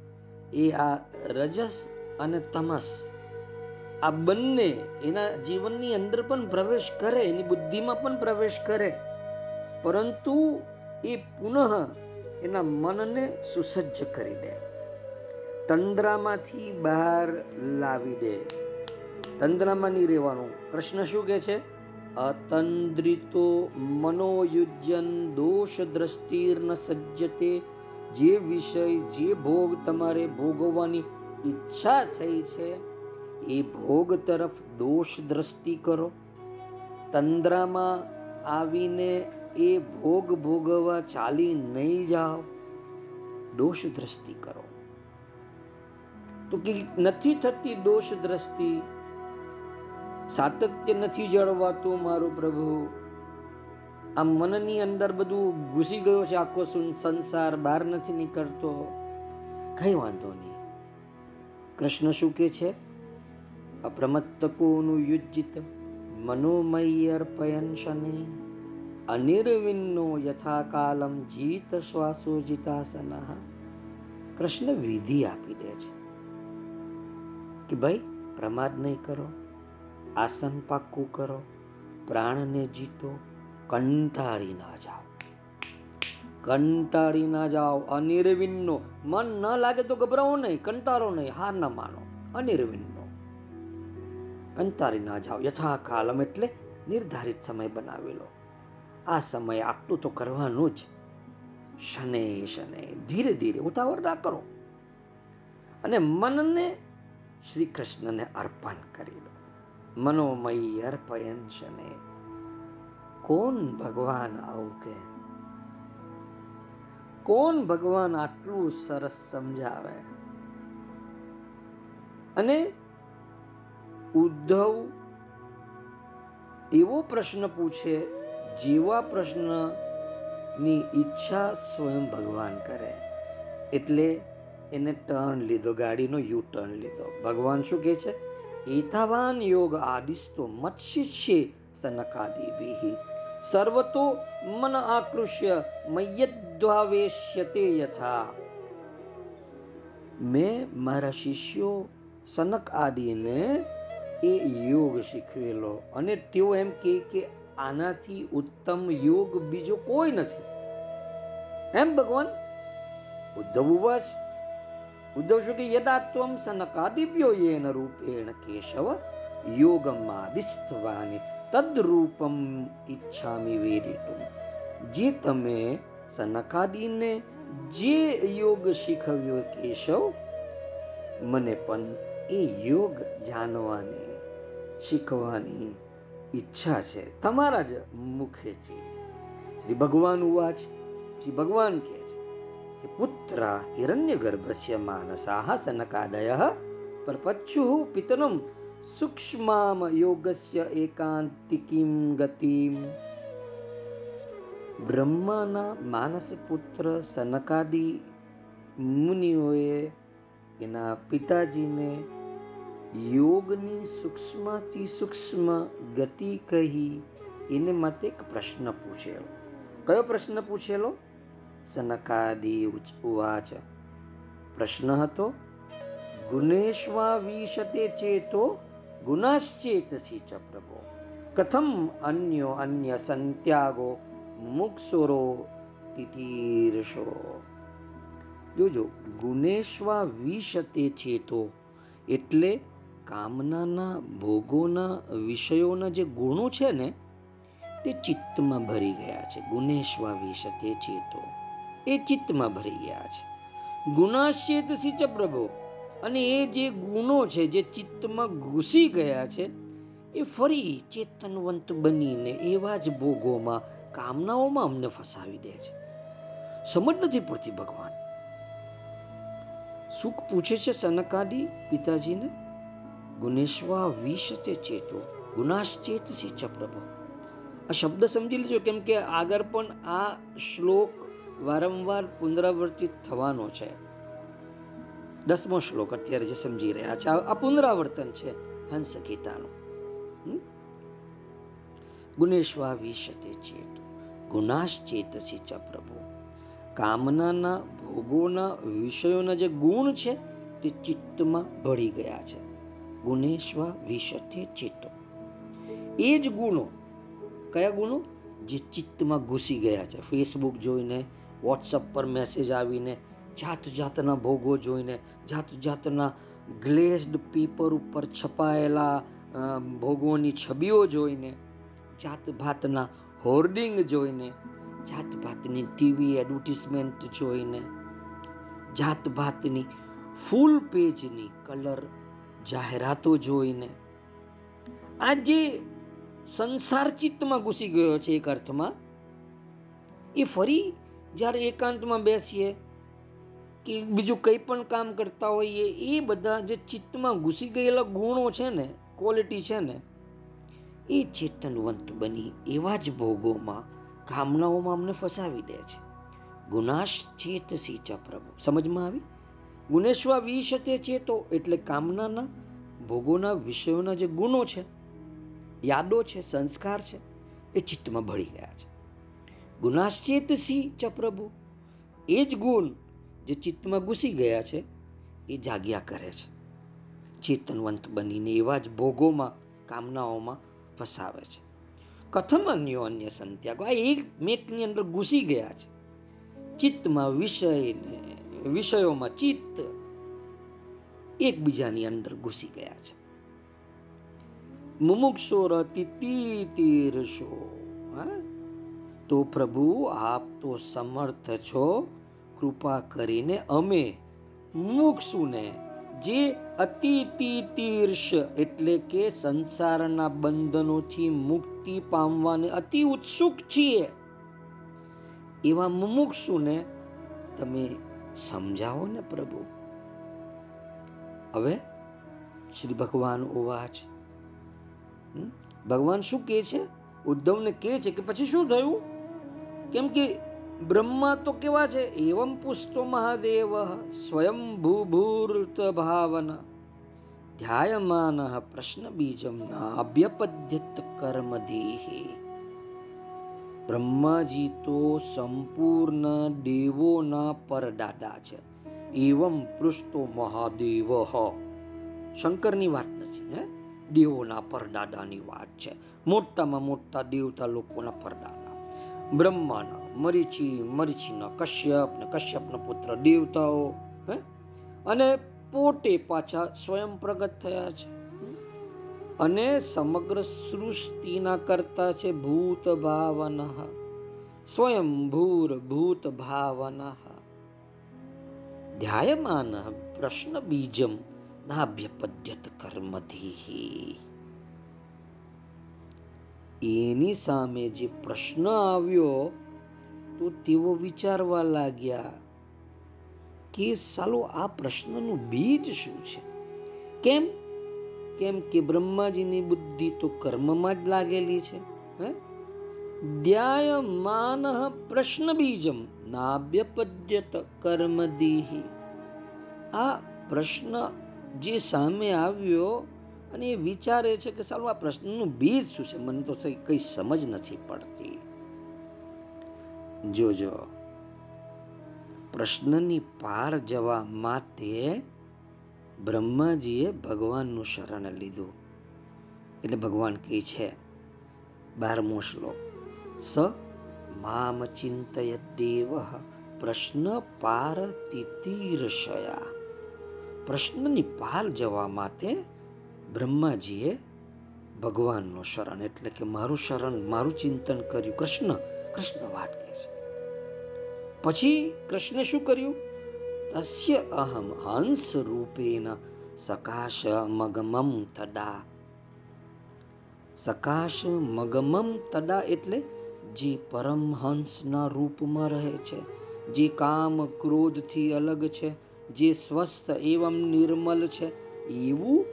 એ આ રજસ અને તમસ, આ બંને એના જીવનની અંદર પણ પ્રવેશ કરે, એની બુદ્ધિમાં પણ પ્રવેશ કરે, પરંતુ એ પુનઃ એના મનને સુસજ્જ કરી દે. તંદ્રામાંથી બહાર લાવી દે. તંદ્રામાં નહીં રહેવાનું. પ્રશ્ન શું કહે છે? અતંદ્રિતો મનોયુજ્યન દોષ દ્રષ્ટિર્ન સજ્જતે જે વિષય જે ભોગ તમારે ભોગવવાની ઈચ્છા થઈ છે, એ ભોગ તરફ દોષ દ્રષ્ટિ કરો. તંદ્રામાં આવીને એ ભોગ ભોગવવા ચાલી નહીં જાઓ દોષ દ્રષ્ટિ કરો. તો કે નથી થતી દોષ દ્રષ્ટિ સાતત્ય નથી જળવાતું મારું પ્રભુ. આ મનની અંદર બધું ઘૂસી ગયો છે, આખો સંસાર બહાર નથી નીકળતો. કઈ વાંધો નહીં. કૃષ્ણ શું કે છે? અપ્રમત્તકોનું યુજ્જિત મનોમય્યર્પયન શને. અનિર્વિન્નો યથાકાલમ જીત શ્વાસો જીતાસન કૃષ્ણ વિધિ આપી દે છે. કે ભાઈ, પ્રમાદ નહીં કરો. આસન પાક્કું કરો, પ્રાણને જીતો, કંટાળી ના જાઓ. કંટાળી ના જાઓ. અનિર્વિન્નો, મન ન લાગે તો ગભરાવો નહીં, કંટાળો નહીં, હાર ન માનો. અનિર્વિન્નો. કંટાળી ના જાઓ. યથાકાલમ એટલે નિર્ધારિત સમય બનાવેલો. આ સમય આટલું તો કરવાનું જ. શને શને, ધીરે ધીરે ઉતાવળ ના કરો. અને મનને શ્રી કૃષ્ણને અર્પણ કરી લો. મનોમય અર્પયન શને કોણ ભગવાન આવું કે કોણ ભગવાન આટલું સરસ સમજાવે? અને ઉદ્ધવ એવો પ્રશ્ન પૂછે, જેવા પ્રશ્નની ઈચ્છા સ્વયં ભગવાન કરે. એટલે એને ટર્ન લીધો, ગાડીનો યુ ટર્ન લીધો. ભગવાન શું કહે છે? એતાવાન યોગ આદિસ્તો મત્સ્ય સનકાદિભિ સર્વતો મન આકૃષ્ય મયદ્વાવેશ્યતે યથા મેં મારા શિષ્યો સનક આદિને એ યોગ શીખવેલો અને તેઓ એમ કે કે આનાથી ઉત્તમ યોગ બીજો કોઈ નથી એમ ભગવાન ઉદ્ધવ ઉવાચ ઉદ્ધવ શું કે યદા ત્વમ સનકાદિભ્યો યેન રૂપેણ કેશવ યોગમાદિસ્તવાને તદ્રૂપમ ઈચ્છામિ વેદિતું જે તમે સનકાદીને જે યોગ શીખવ્યો કેશવ મને પણ એ યોગ જાણવાની શીખવાની ઈચ્છા છે તમારા જ મુખેથી શ્રી ભગવાન ઉવાચ શ્રી ભગવાન કહે છે પુત્ર હિરણ્ય ગર્ભસ્ય માનસાહ સનકાદય પરપચ્છુ પિતરમ સૂક્ષ્મામ યોગસ્ય એકાંતિકીમ ગતિમ બ્રહ્માના માનસ પુત્ર સનકાદી મુનિઓએ એના પિતાજીને યોગની સૂક્ષ્મથી સૂક્ષ્મ ગતિ કહી એને માટે એક પ્રશ્ન પૂછેલો કયો પ્રશ્ન પૂછેલો સનકાદી ઉવાચ પ્રશ્ન હતો ગુણેશ્વા વિશતે ચેતો ગુણાશ્ચેતસી ચ પ્રભો કથમ અન્યો અન્ય સંત્યાગો મુક્ષુરો તિતીર્ષો જોજો ગુણેશ્વા વિશતે ચેતો એટલે કામનાના, ભોગોના, વિષયોના જે ગુણો છે ને, તે ચિત્તમાં ભરી ગયા છે. ગુણેશ્વા વિશતે ચેતો. એ ચિત્તમાં ભરી ગયા છે. ગુણાશ્ચેત સિચ પ્રભો, અને એ જે ગુણો છે, જે ચિત્તમાં ઘૂસી ગયા છે, એ ફરી ચેતનવંત બનીને એવા જ ભોગોમાં, કામનાઓમાં અમને ફસાવી દે છે. સમજ નથી પડતી ભગવાન. સુખ પૂછે છે સનકાદી પિતાજીને? ગુણેશ્વા વિશતે ચેતો ગુનાશ્ચેતસી ચ પ્રભો. આ શબ્દ સમજી લેજો, કેમ કે આગળ પણ આ શ્લોક વારંવાર પુનરાવર્તિત થવાનો છે. દસમો શ્લોક અત્યારે જે સમજી રહ્યા છે, આ પુનરાવર્તન છે હંસ ગીતાનું. ગુણેશ્વા વિશતે ચેત ગુનાશ્ચેતસી ચ પ્રભુ. કામનાના, ભોગોના, વિષયોના જે ગુણ છે, તે ચિત્તમાં ભળી ગયા છે. ગુણેશ્વા વિશતે ચેતો. એ જ ગુણો, કયા ગુણો? જે ચિત્તમાં ઘૂસી ગયા છે. ફેસબુક જોઈને વોટ્સઅપ પર મેસેજ આવીને જાત જાતના ભોગો જોઈને જાત જાતના ગ્લેઝડ પેપર ઉપર છપાયેલા ભોગોની છબીઓ જોઈને જાત ભાતના હોર્ડિંગ જોઈને જાત ભાતની ટીવી એડવર્ટિઝમેન્ટ જોઈને જાત ભાતની ફૂલ પેજની કલર જાહેરાતો જોઈને. આ જે સંસાર ચિત્તમાં ઘૂસી ગયો છે એક અર્થમાં. એ ફરી જ્યારે એકાંતમાં બેસીએ કે બીજું કંઈ પણ કામ કરતા હોઈએ, એ બધા જે ચિત્તમાં ઘૂસી ગયેલા ગુણો છે ને ક્વોલિટી છે ને, એ ચેતનવંત બની એવા જ ભોગોમાં, કામનાઓમાં અમને ફસાવી દે છે. ગુનાશ ચેતસી ચ પ્રભુ. સમજમાં આવી? ગુનેશ્વા વિશતે ચેતો એટલે કામનાના, ભોગોના વિષયોના જે ગુણો છે, યાદો છે, સંસ્કાર છે, એ ચિત્તમાં ભળી ગયા છે. ગુનાશ્ચેતસી ચ પ્રભુ. એ જ ગુણ જે ચિત્તમાં ઘૂસી ગયા છે, એ જાગ્યા કરે છે. ચેતનવંત બનીને એવા જ ભોગોમાં, કામનાઓમાં ફસાવે છે. કથમ અન્યો અન્ય સંત્યાગો, આ એક મેકની અંદર ઘૂસી ગયા છે. ચિત્તમાં વિષય વિષયોમાં ચિત્ત એકબીજાની અંદર ઘૂસી ગયા છે. મુમુક્ષો રતી તીર્ષો તો પ્રભુ, આપ તો સમર્થ છો. કૃપા કરીને અમે મુક્ષુને જે અતિ તીર્ષ એટલે કે સંસારના બંધનોથી મુક્તિ પામવાને અતિ ઉત્સુક છીએ. એવા મુમુક્ષુને તમે સમજાવો ને પ્રભુ. હવે શ્રી ભગવાન ઉવાચ ભગવાન શું કહે છે? ઉદ્ધવને કહે છે કે પછી શું થયું? કેમ કે બ્રહ્મા તો કેવા છે? એવમ પુષ્ટો મહાદેવ સ્વયં ભૂભૂર્ત ભાવન. ધ્યાયમાન પ્રશ્ન બીજમ નાભ્યપદ્યત કર્મદેહી બ્રહ્માજી તો સંપૂર્ણ દેવોના પરદાદા છે. એવમ પૃષ્ટો મહાદેવ. શંકરની વાત નથી હે? દેવોના પરદાદાની વાત છે. મોટામાં મોટા દેવતા લોકોના પરદાદા બ્રહ્માના, મરીચી, મરીચીના કશ્યપ ને કશ્યપના પુત્ર દેવતાઓ, હે? અને પોતે પાછા સ્વયં પ્રગટ થયા છે. અને સમગ્ર સૃષ્ટિના કરતા છે ભૂત ભાવના. સ્વયં ભૂર ભૂત ભાવના. ધ્યાયમાન પ્રશ્ન બીજમ નાભ્યપદ્યત કર્મધી. એની સામે જે પ્રશ્ન આવ્યો, તો તેઓ વિચારવા લાગ્યા કે સાલો આ પ્રશ્નનું બીજ શું છે? કેમ? કેમ કે બ્રહ્માજીની બુદ્ધિ તો કર્મમાં જ લાગેલી છે, હે? ધ્યાયમાન પ્રશ્ન બીજમ નાભ્યપદ્યત કર્મદીહી. આ પ્રશ્ન જે સામે આવ્યો અને એ વિચારે છે કે સારું, આ પ્રશ્નનું બીજ શું છે? મને તો કઈ સમજ નથી પડતી. જોજો, પ્રશ્નની પાર જવા માટે બ્રહ્માજીએ ભગવાનનું શરણ લીધું. એટલે ભગવાન કહે છે, બારમો શ્લોક, સ મામ ચિંતય દેવ પ્રશ્ન પાર તિતિરશયા પ્રશ્નની પાર જવા માટે બ્રહ્માજીએ ભગવાનનું શરણ, એટલે કે મારું શરણ, મારું ચિંતન કર્યું. કૃષ્ણ કૃષ્ણ વાત કહે છે. પછી કૃષ્ણે શું કર્યું? તસ્ય અહમ હંસ રૂપેણ સકાશ મગમમ તદા. સકાશ મગમમ તદા એટલે જે પરમહંસના રૂપમાં રહે છે, જે કામ ક્રોધથી અલગ છે, જે સ્વસ્થ એવમ નિર્મલ છે, એવું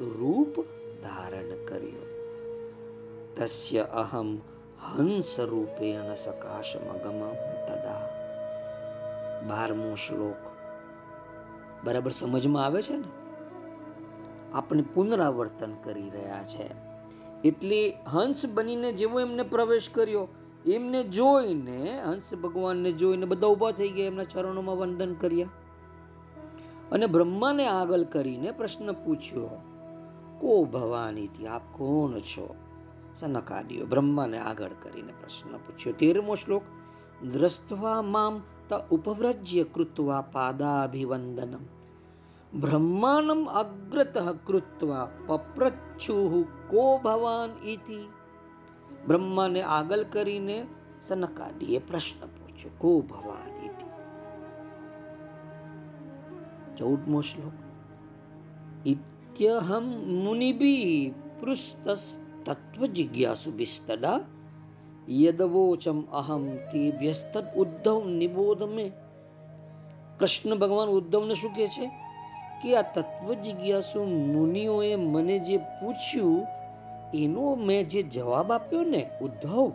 રૂપ ધારણ કર્યું. તસ્ય અહમ હંસ રૂપેણ સકાશ મગમમ તડા બારમો શ્લોક. બરાબર સમજમાં આવે છે ને? આપણે પુનરાવર્તન કરી રહ્યા છે. એટલે હંસ બનીને જેવો એમને પ્રવેશ કર્યો, એમને જોઈને, હંસ ભગવાનને જોઈને બધા ઊભા થઈ ગયા, એમના ચરણોમાં વંદન કર્યા. અને બ્રહ્માને આગળ કરીને પ્રશ્ન પૂછ્યો કો ભવાનીથી? આપ કોણ છો? સનકાદિયો બ્રહ્માને આગળ કરીને પ્રશ્ન પૂછ્યો. તેરમો શ્લોક. દ્રષ્ટવા મામ ત ઉપવ્રજ્ય કૃત્વા પાદાભિવંદનમ. બ્રહ્માનમ અગ્રતઃ કૃત્વા પપ્રચ્છુઃ કો ભવાન ઇતિ? બ્રહ્માને આગળ કરીને સનકાદીએ પ્રશ્ન પૂછ્યો. કો ભવાન ઇતિ? ચૌદમો શ્લોક. ઇત્યહમ મુનિભિ पृष्टस्तत्त्वजिज्ञासुभिस्तदा યદવોચમ અહમ તેભ્યસ્તદ ઉદ્ધવ નિબોધ મેં કૃષ્ણ ભગવાન ઉદ્ધવને શું કહે છે કે આ તત્વ જિજ્ઞાસુ મુનિઓએ મને જે પૂછ્યું એનો મેં જે જવાબ આપ્યો ને ઉદ્ધવ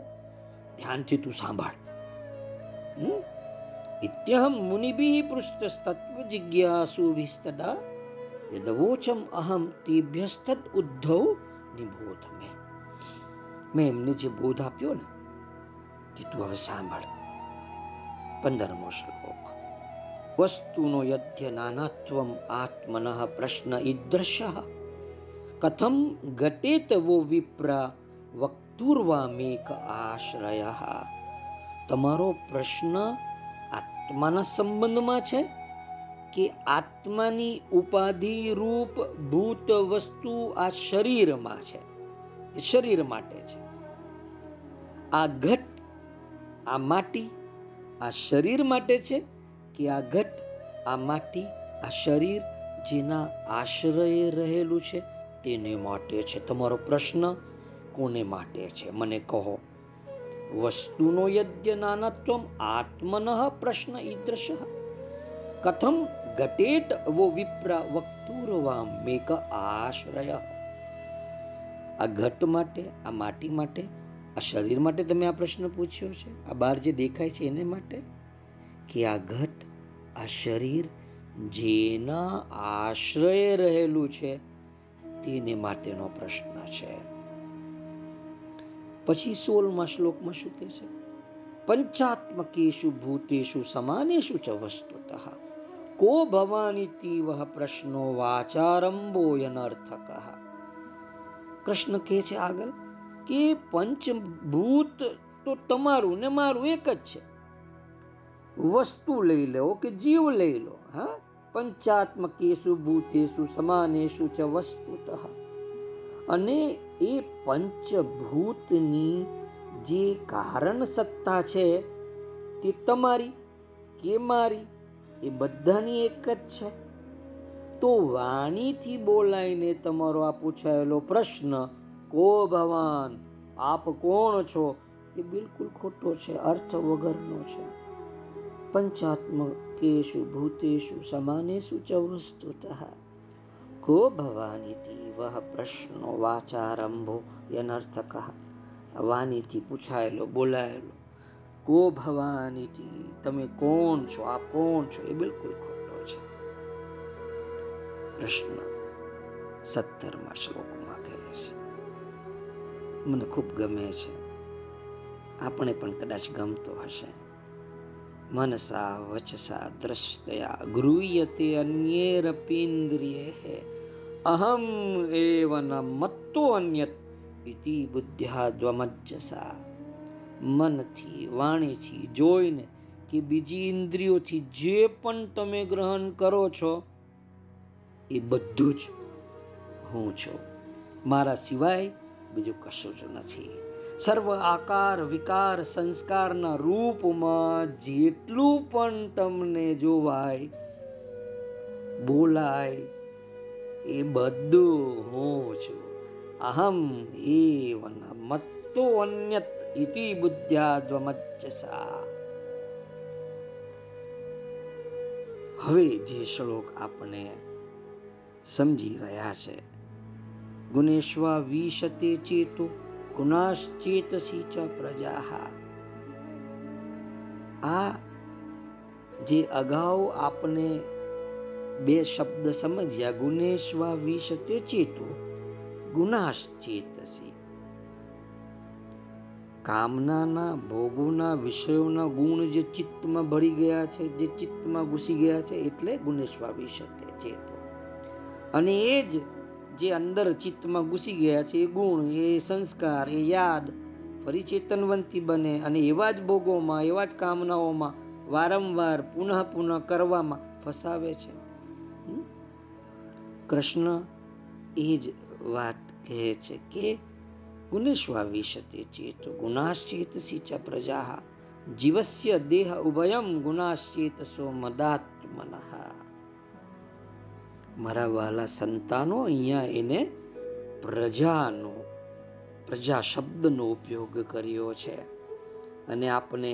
ધ્યાનથી તું સાંભળ ઇત્યહમ મુનિભિ પૃષ્ઠ તત્વ જિજ્ઞાસુ વિસ્તદા યદવોચમ અહમ તેભ્યસ્તદ ઉદ્ધવ નિબોધ મે મેં એમને જે બોધ આપ્યો ને તે તું હવે સાંભળ પંદરમો શ્લોક વસ્તુનો યદ્ય નાનાત્વમ આત્મન પ્રશ્ન ઈદૃશ કથમ ઘટેત વો વિપ્ર વક્તુર્વામેક આશ્રય તમારો પ્રશ્ન આત્માના સંબંધમાં છે કે આત્માની ઉપાધિ રૂપ ભૂત વસ્તુ આ શરીરમાં છે. શરીર માટે છે. આ ઘટ, આ માટી આ શરીર માટે છે કે આ ઘટ, આ માટી, આ શરીર જેના આશ્રયે રહેલું છે તેને માટે છે. તમારો પ્રશ્ન કોને માટે છે? મને કહો. વસ્તુનો યજ્ઞ નાનત્વમ આત્મન પ્રશ્ન ઈદૃશ કથમ ઘટેત વો વિપ્ર વક્તુરવામ મેક આશ્રય આ ઘટ માટે આ માટી માટે આ શરીર માટે તમે આ પ્રશ્ન પૂછ્યો છે આ બહાર જે દેખાય છે એને માટે કે આ ઘટ આ શરીર જેના આશ્રય રહેલું છે તેને માટેનો પ્રશ્ન છે। પછી સોળમા શ્લોકમાં શું કહે છે? પંચાત્મકેશુ ભૂતેશુ સમાનેશુ ચ વસ્તુતઃ। કો ભવાની વહ પ્રશ્નો વાચારંભોયનર્થક કૃષ્ણ કહે છે આગળ કે પંચભૂત તો તમારું ને મારું એક જ છે. વસ્તુ લઈ લો કે જીવ લઈ લો, હા? પંચાત્મકેશુ ભૂતેશુ સમાનેશુ ચ વસ્તુતઃ. અને એ પંચભૂતની જે કારણ સત્તા છે તે તમારી કે મારી? એ બધાની એક જ છે. તો વાણીથી બોલાઈને તમારો આ પૂછાયેલો પ્રશ્ન, કો ભવાન, આપ કોણ છો? એ બિલકુલ ખોટો છે, અર્થ વગરનો છે. પંચાત્મ કેશુ ભૂતેશુ સમાનેશુ ચ વસ્તુતઃ. કો ભવાનીથી વહ પ્રશ્નો વાચારંભો યનર્થક વાણીથી પૂછાયેલો, બોલાયેલો કો ભવાનીથી તમે કોણ છો? આ કોણ છો? એ બિલકુલ ખોટો છે. કૃષ્ણ સત્તરમાં શ્લોકમાં કહે છે. મને ખૂબ ગમે છે. આપણે પણ કદાચ ગમતો હશે. મનસા વચસા દ્રષ્ટયા ગૃહ્યતે અન્યેરપીન્દ્રિયે અહમ એવ ન મત્તો અન્યત. ઇતિ બુદ્ધ્યાદ્વમજ્જસા મનથી, વાણીથી, જોઈને કે બીજી ઇન્દ્રિયોથી જે પણ તમે ગ્રહણ કરો છો, એ બધું જ હું છું. મારા સિવાય બીજું કશું જ નથી. સર્વ આકાર, વિકાર, સંસ્કારના રૂપમાં જેટલું પણ તમને જોવાય, બોલાય, એ બધું હું છું. અહમ એવન મત્તો અન્યત ઇતિ બુદ્ધ્યાદ્વમજ્જસા હવે જે શ્લોક આપણે સમજી રહ્યા છે ગુણેશ્વા વિશતે ચેતો ગુણાશ્ચેતસી ચ પ્રજા આ જે અગાઉ આપણે બે શબ્દ સમજ્યા ગુણેશ્વા વિશતે ચેતો ગુણાશ્ચેતસી કામનાના, ભોગોના, વિષયોના ગુણ જે ચિત્તમાં ભળી ગયા છે, જે ચિત્તમાં ઘૂસી ગયા છે, એટલે ગુણેશ્વા શકે ચેતો અને એ જ જે અંદર ચિત્તમાં ઘૂસી ગયા છે, એ ગુણ, એ સંસ્કાર, એ યાદ ફરી ચેતનવંતી બને અને એવા જ ભોગોમાં, એવા જ કામનાઓમાં વારંવાર પુનઃ પુનઃ કરવામાં ફસાવે છે. કૃષ્ણ એ જ વાત કહે છે કે ગુણેશ્વા વિશતે ચેતો ગુણાશ્ચેતસી ચ પ્રજા જીવસ્ય દેહ ઉભયમ ગુણાશ્ચેતસો મદાત્મનઃ મારા વાલા સંતાનો અહીંયા એને પ્રજાનો પ્રજા શબ્દનો ઉપયોગ કર્યો છે અને આપણે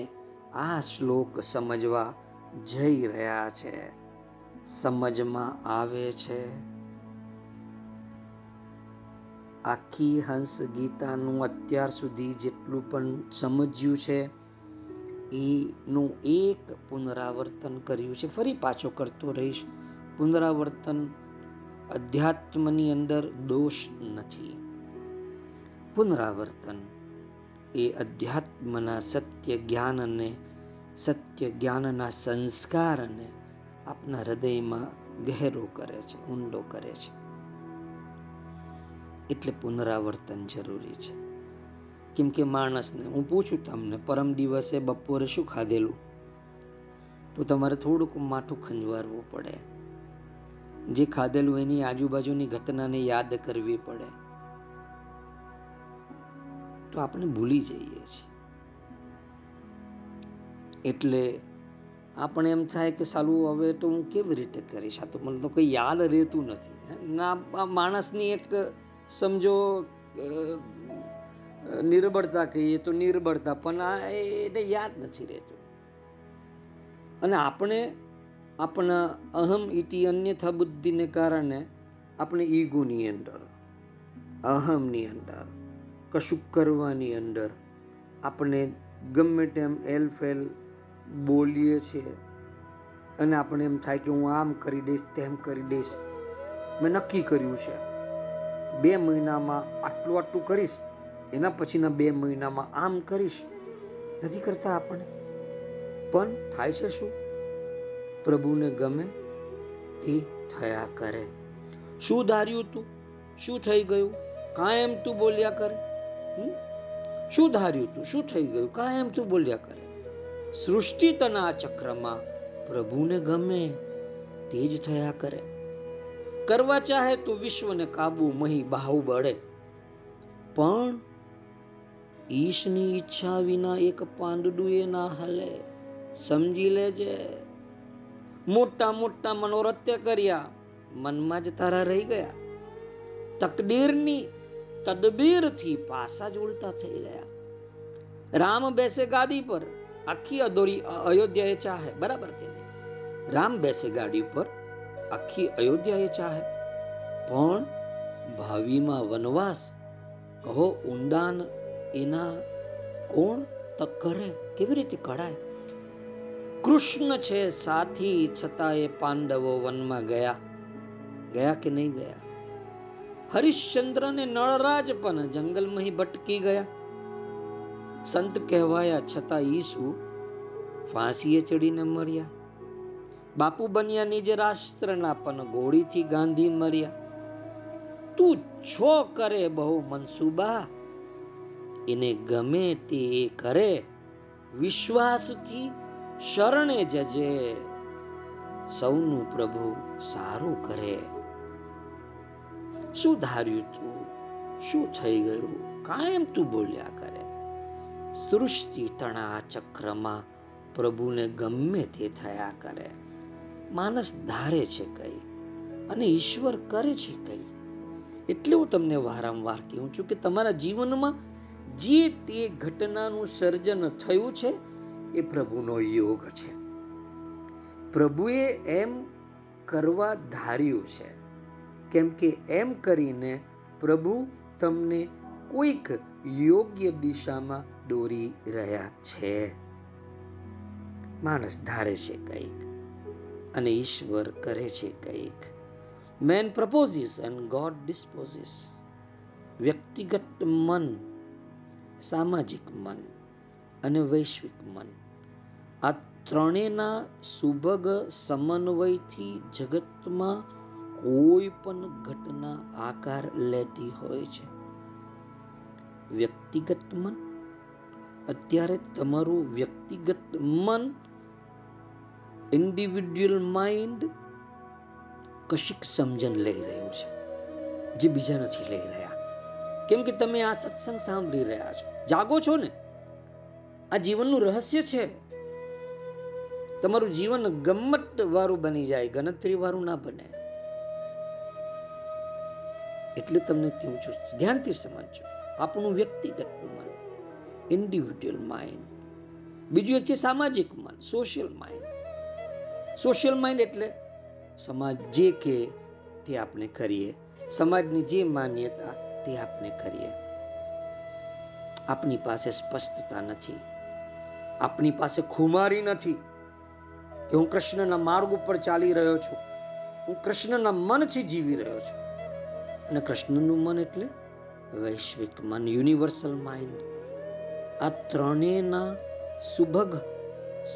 આ શ્લોક સમજવા જઈ રહ્યા છે સમજમાં આવે છે આખી હંસ ગીતાનું અત્યાર સુધી જેટલું પણ સમજ્યું છે, એનું એક પુનરાવર્તન કર્યું છે. ફરી પાછો કરતો રહીશ. પુનરાવર્તન અધ્યાત્મની અંદર દોષ નથી. પુનરાવર્તન એ અધ્યાત્મના સત્ય જ્ઞાન અને સત્ય જ્ઞાનના સંસ્કારને આપના હૃદયમાં ગહેરો કરે છે, ઊંડો કરે છે. એટલે પુનરાવર્તન જરૂરી છે. કેમ કે માણસને, હું પૂછું તમને, પરમ દિવસે બપોરે શું ખાધેલું? તો તમારે થોડુંક માથું ખંજવારવું પડે. જે ખાધેલું એની આજુબાજુની ઘટનાને યાદ કરવી પડે. તો આપણે ભૂલી જઈએ છીએ. એટલે આપણે એમ થાય કે સાલું, હવે તો હું કેવી રીતે કરીશ? આ તો મને તો કંઈ યાદ રહેતું નથી. ના માણસની એક સમજો નિર્બળતા કહીએ તો નિર્બળતા, પણ આ એને યાદ નથી રહેતું. અને આપણે આપણા અહમ ઇતિ અન્યથા બુદ્ધિને કારણે આપણે ઈગોની અંદર, અહમની અંદર કશું કરવાની અંદર આપણે ગમે તેમ એલ ફેલ બોલીએ છીએ અને આપણે એમ થાય કે હું આમ કરી દઈશ, તેમ કરી દઈશ. મેં નક્કી કર્યું છે. બે મહિનામાં આટલું આટલું કરીશ, એના પછીના બે મહિનામાં આમ કરીશ. નથી કરતા આપણે. પણ થાય છે શું? પ્રભુને ગમે તે થયા કરે. શું ધાર્યું તું? શું થઈ ગયું? કાયમ તું બોલ્યા કરે. શું ધાર્યું તું? શું થઈ ગયું? કાયમ તું બોલ્યા કરે. સૃષ્ટિ તના ચક્રમાં પ્રભુને ગમે તે જ થયા કરે. કરવા ચાહે તો વિશ્વને કાબુ મહી બાહુ બળે. પણ ઈશની ઈચ્છા વિના એક પાંડડુએ ના હલે. સમજી લેજે. મોટા મોટા મનોરત્ય કર્યા. મનમાં જ તારા રહી ગયા. તકદીરની તદબીરથી પાસા જ ઉલટા થઈ ગયા. રામ બેસે ગાદી પર. આખી અધોરી અયોધ્યાએ ચાહે. બરાબર કે રામ બેસે ગાડી પર આખી અયોધ્યા એ ચાહે પણ ભાવિમાં વનવાસ, કહો ઉંડાન એના કોણ તક કરે કેવી રીતે કઢાય? કૃષ્ણ છે સાથી છતાં એ પાંડવો વનમાં ગયા. ગયા કે નહીં ગયા? હરિશ્ચંદ્ર ને નળરાજ પણ જંગલમાં ભટકી ગયા. સંત કહેવાયા છતાં ઈસુ ફાંસીએ ચડીને મર્યા. બાપુ બન્યા જે રાષ્ટ્રના પણ ગોળીથી ગાંધી મર્યા. તું છો કરે બહુ મનસુબા? એને ગમે તે કરે. વિશ્વાસથી શરણે જજે. સૌનું પ્રભુ સારું કરે. શું ધાર્યું તું? શું થઈ ગયું? કાયમ તું બોલ્યા કરે. સૃષ્ટિ તણા ચક્રમાં પ્રભુને ગમે તે થયા કરે. માણસ ધારે છે કઈ અને ઈશ્વર કરે છે કઈ. એટલે હું તમને વારંવાર કહું છું કે તમારા જીવનમાં જે તે ઘટનાનું સર્જન થયું છે, એ પ્રભુનો યોગ છે. પ્રભુએ એમ કરવા ધાર્યું છે, કેમ કે એમ કરીને પ્રભુ તમને કોઈક યોગ્ય દિશામાં દોરી રહ્યા છે. માણસ ધારે છે કંઈક. અને ઈશ્વર કરે છે કંઈક. Man proposes and God disposes વ્યક્તિગત મન, સામાજિક મન અને વૈશ્વિક મન. આ ત્રણેયના સુભગ સમન્વયથી જગતમાં કોઈ પણ ઘટના આકાર લેતી હોય છે. વ્યક્તિગત મન? અત્યારે તમારું વ્યક્તિગત મન ઇન્ડિવિડ્યુઅલ માઇન્ડ કશીક સમજણ લઈ રહ્યું છે, જે બીજા નથી લઈ રહ્યા. કેમ કે તમે આ સત્સંગ સાંભળી રહ્યા છો. જાગો છો ને? આ જીવનનું રહસ્ય છે. તમારું જીવન ગમત વાળું બની જાય ગણતરી વાળું ના બને. એટલે તમને કહું છું, ધ્યાનથી સમજજો. આપણું વ્યક્તિગત મન ઇન્ડિવિડ્યુઅલ માઇન્ડ બીજું એક છે સામાજિક મન સોશિયલ માઇન્ડ સોશિયલ માઇન્ડ એટલે સમાજ જે કે તે આપણે કરીએ, સમાજની જે માન્યતા તે આપણે કરીએ. આપની પાસે સ્પષ્ટતા નથી. આપની પાસે ખુમારી નથી કે હું કૃષ્ણના માર્ગ ઉપર ચાલી રહ્યો છું. હું કૃષ્ણના મનથી જીવી રહ્યો છું. અને કૃષ્ણનું મન એટલે વૈશ્વિક મન, યુનિવર્સલ માઇન્ડ. આ ત્રણેયના સુભગ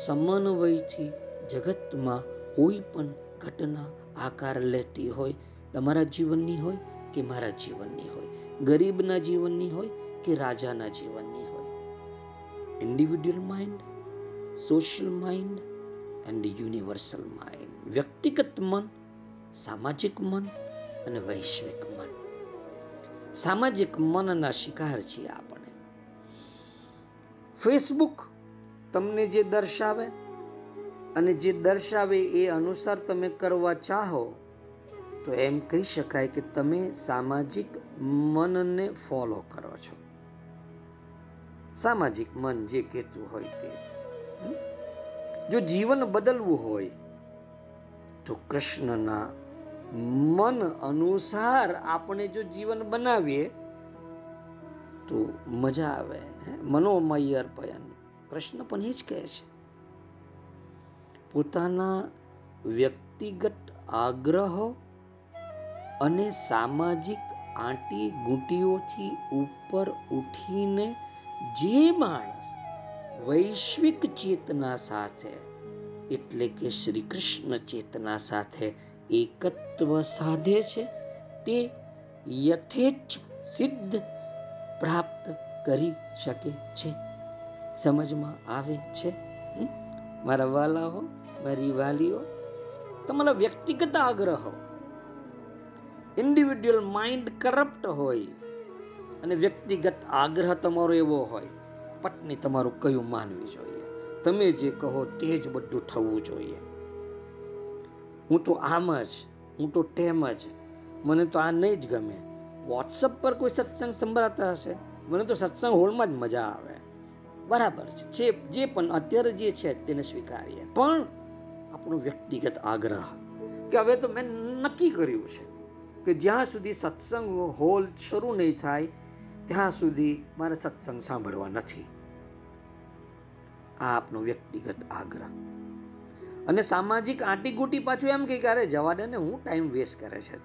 સમન્વયથી જગતમાં કોઈ પણ ઘટના આકાર લેતી હોય, તમારા જીવનની હોય કે મારા જીવનની હોય, ગરીબના જીવનની હોય કે રાજાના જીવનની હોય. Individual mind social mind and universal mind વ્યક્તિગત મન, સામાજિક મન અને વૈશ્વિક મન. સામાજિક મનના શિકાર છીએ આપણે. ફેસબુક તમને જે દર્શાવે અને જે દર્શાવે એ અનુસાર તમે કરવા ચાહો, તો એમ કહી શકાય કે તમે સામાજિક મનને ફોલો કરો છો. સામાજિક મન જે કહેતું હોય તે જો જીવન બદલવું હોય, તો કૃષ્ણના મન અનુસાર આપણે જો જીવન બનાવીએ, તો મજા આવે મનોમય અર્પયન કૃષ્ણ પણ એ જ કહે છે. પોતાના વ્યક્તિગત આગ્રહો અને સામાજિક આંટી ગુંટીઓથી ઉપર ઉઠીને જે માણસ વૈશ્વિક ચેતના સાથે, એટલે કે શ્રી કૃષ્ણ ચેતના સાથે એકત્વ સાધે છે, તે યથેચ્છ સિદ્ધ પ્રાપ્ત કરી શકે છે. સમજમાં આવે છે? મારા વાલાઓ મારી વાલીઓ, તમારા વ્યક્તિગત આગ્રહો. ઇન્ડિવિડ્યુઅલ માઇન્ડ કરપ્ટ હોય અને વ્યક્તિગત આગ્રહ તમારો એવો હોય, પત્ની તમારું કયું માનવી જોઈએ? તમે જે કહો તે જ બધું થવું જોઈએ. હું તો આમ જ, હું તો તેમ જ, મને તો આ નહીં જ ગમે. વોટ્સઅપ પર કોઈ સત્સંગ સંભળાતા હશે? મને તો સત્સંગ હોલમાં જ મજા આવે. બરાબર છે જે પણ અત્યારે જે છે તેને સ્વીકારીએ. પણ આપણો વ્યક્તિગત આગ્રહ કે હવે તો મેં નક્કી કર્યું છે કે જ્યાં સુધી સત્સંગ હોલ શરૂ નહીં થાય, ત્યાં સુધી મારે સત્સંગ સાંભળવા નથી. આ આપનો વ્યક્તિગત આગ્રહ. અને સામાજિક આંટીગુટી પાછું એમ કે ક્યારે જવા દે ને હું ટાઈમ વેસ્ટ કરે છે.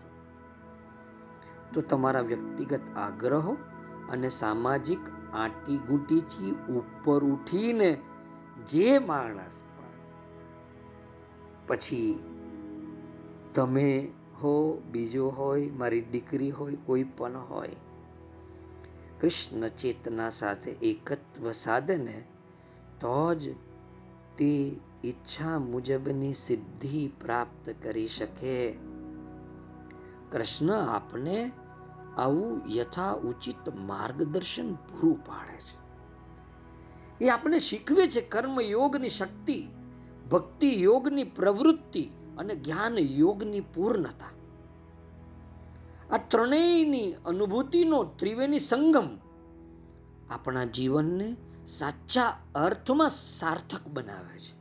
તો તમારા વ્યક્તિગત આગ્રહો અને સામાજિક આંટીગુટીથી ઉપર ઉઠીને જે માણસ પછી તમે હો, બીજો હોય, મારી દીકરી હોય, કોઈ પણ હોય, કૃષ્ણ ચેતના સાથે એકત્વ સાધને, તો જ તે ઈચ્છા મુજબની સિદ્ધિ પ્રાપ્ત કરી શકે. કૃષ્ણ આપને આવું યથા ઉચિત માર્ગદર્શન પૂરું પાડે છે. એ આપણે શીખવે છે કર્મયોગની શક્તિ. ભક્તિ યોગની પ્રવૃત્તિ અને જ્ઞાન યોગની પૂર્ણતા. આ ત્રણેયની અનુભૂતિનો ત્રિવેણી સંગમ આપણા જીવનને સાચા અર્થમાં સાર્થક બનાવે છે.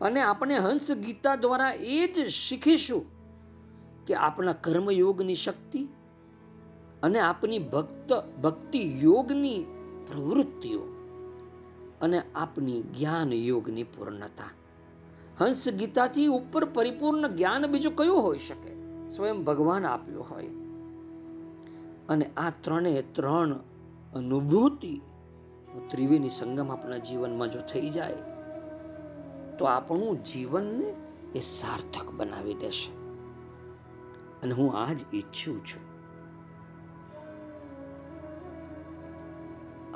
અને આપણે હંસ ગીતા દ્વારા એ જ શીખીશું કે આપણા કર્મયોગની શક્તિ અને આપની ભક્ત ભક્તિ યોગની પ્રવૃત્તિઓ અને આપની જ્ઞાન યોગની પૂર્ણતા. હંસ ગીતાથી ઉપર પરિપૂર્ણ જ્ઞાન બીજું કયું હોઈ શકે? સ્વયં ભગવાન આપ્યો હોય. અને આ ત્રણે ત્રણ અનુભૂતિ ત્રિવેણી સંગમ આપણા જીવનમાં જો થઈ જાય, તો આપણું જીવનને એ સાર્થક બનાવી દેશે. અને હું આ જ ઈચ્છું છું.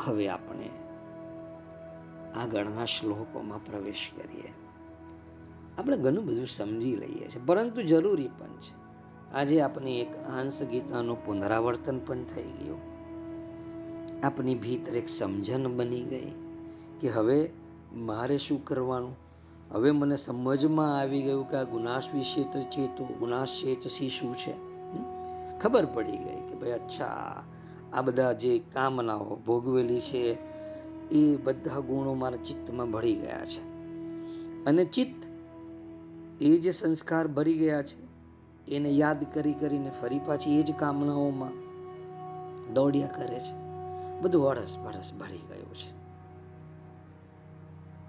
હવે આપણે આગળના શ્લોકોમાં પ્રવેશ કરીએ. આપણે ઘણું બધું સમજી લઈએ છીએ, પરંતુ જરૂરી પણ છે. આજે આપણી એક હાંસ ગીતાનું પુનરાવર્તન પણ થઈ ગયું. આપની ભીતર એક સમજણ બની ગઈ કે હવે મારે શું કરવાનું? હવે મને સમજમાં આવી ગયું કે આ ગુનાશ વિશે છે તો ગુનાશ ચેતસી શું છે? ખબર પડી ગઈ કે ભાઈ અચ્છા, આ બધા જે કામનાઓ ભોગવેલી છે એ બધા ગુણો મારા ચિત્તમાં ભળી ગયા છે. અને ચિત્ત એ જે સંસ્કાર ભરી ગયા છે, એને યાદ કરી કરીને ફરી પાછી એ જ કામનાઓમાં દોડ્યા કરે છે. બધું વરસ વરસ ભરી ગયું છે.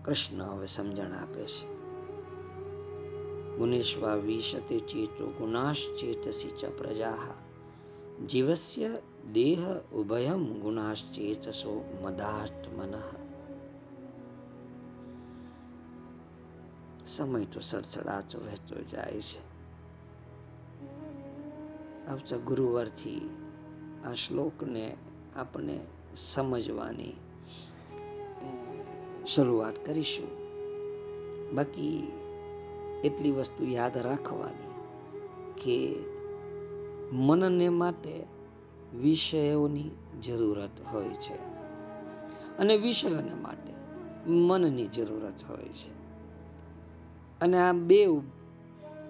કૃષ્ણ હવે સમજણ આપે છે. ગુણેશ્વા વિશતે ચેતો ગુણાશ્ચેતસી ચ પ્રજા જીવસ્ય દેહ ઉભયમ ગુણાશ્ચેતસો મદાત્મન. સમય તો સડસડાતો વહેતો જાય છે. આવતા ગુરુવારથી આ શ્લોકને આપણે સમજવાની શરૂઆત કરીશું. બાકી એટલી વસ્તુ યાદ રાખવાની કે મનને માટે વિષયોની જરૂરત હોય છે. અને વિષયોને માટે મનની જરૂરત હોય છે. અને આ બે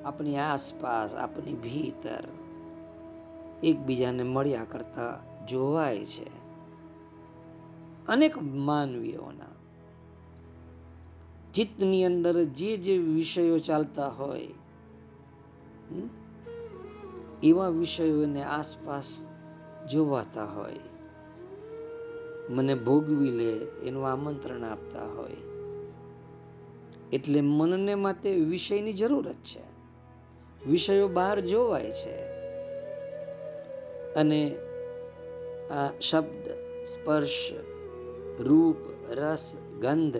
આપણી આસપાસ, આપણી ભીતર એકબીજાને મળ્યા કરતા જોવાય છે. અનેક માનવીઓના ચિત્તની અંદર જે જે વિષયો ચાલતા હોય એવા વિષયોને આસપાસ જોવાતા હોય. મને ભોગવી લે એનું આમંત્રણ આપતા હોય. એટલે મનને માટે વિષયની જરૂરત છે. વિષયો બહાર જોવાય છે. અને આ શબ્દ, સ્પર્શ, રૂપ, રસ, ગંધ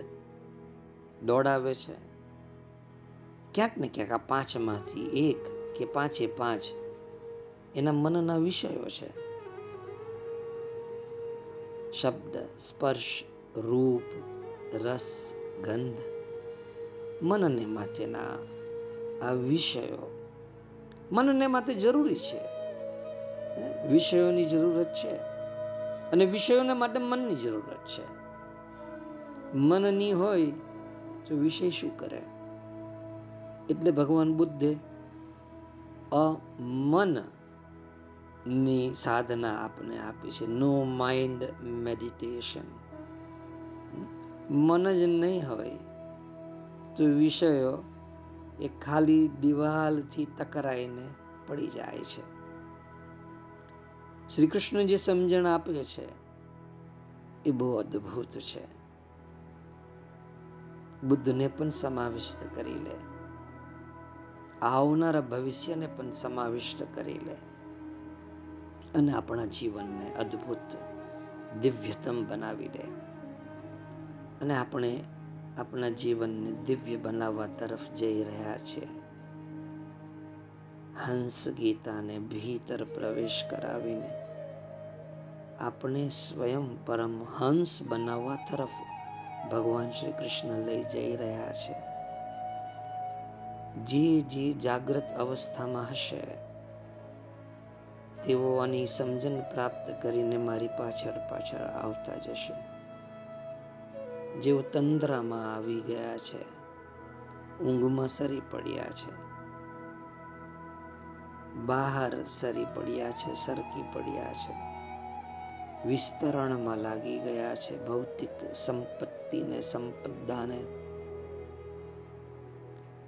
દોડાવે છે. ક્યાંક ને ક્યાંક આ પાંચમાંથી એક કે પાંચે પાંચ એના મનના વિષયો છે. શબ્દ, સ્પર્શ, રૂપ, રસ, ગંધ, મનને માટેના આ વિષયો. મનને માટે જરૂરી છે. વિષયોની જરૂરત છે અને વિષયોને માટે મનની જરૂરત છે. મનની હોય તો વિષય શું કરે? એટલે ભગવાન બુદ્ધે અમન ની સાધના આપને આપી છે. નો માઇન્ડ મેડિટેશન મન જ નહીં હોય તો વિષયો એ ખાલી દિવાલથી ટકરાઈને પડી જાય છે. શ્રી કૃષ્ણ જે સમજણ આપે છે એ બહુ અદ્ભુત છે. બુદ્ધને પણ સમાવિષ્ટ કરી લે. આવનારા ભવિષ્યને પણ સમાવિષ્ટ કરી લે. અને આપણા જીવનને અદ્ભુત દિવ્યતમ બનાવી દે. અને આપણે આપણા જીવનને દિવ્ય બનાવવા તરફ જઈ રહ્યા છે. હંસ ગીતાને ભીતર પ્રવેશ કરાવીને આપણે સ્વયં પરમ હંસ બનાવવા તરફ ભગવાન શ્રી કૃષ્ણ લઈ જઈ રહ્યા છે. જે જે જાગ્રત અવસ્થામાં હશે. તેઓ આની સમજણ પ્રાપ્ત કરીને મારી પાછળ પાછળ આવતા જશે. જેઓ તંદ્રામાં આવી ગયા છે, ઊંઘમાં સરી પડ્યા છે, બહાર સરી પડ્યા છે, સરકી પડ્યા છે, વિસ્તરણમાં લાગી ગયા છે, ભૌતિક સંપત્તિને સંપદાને.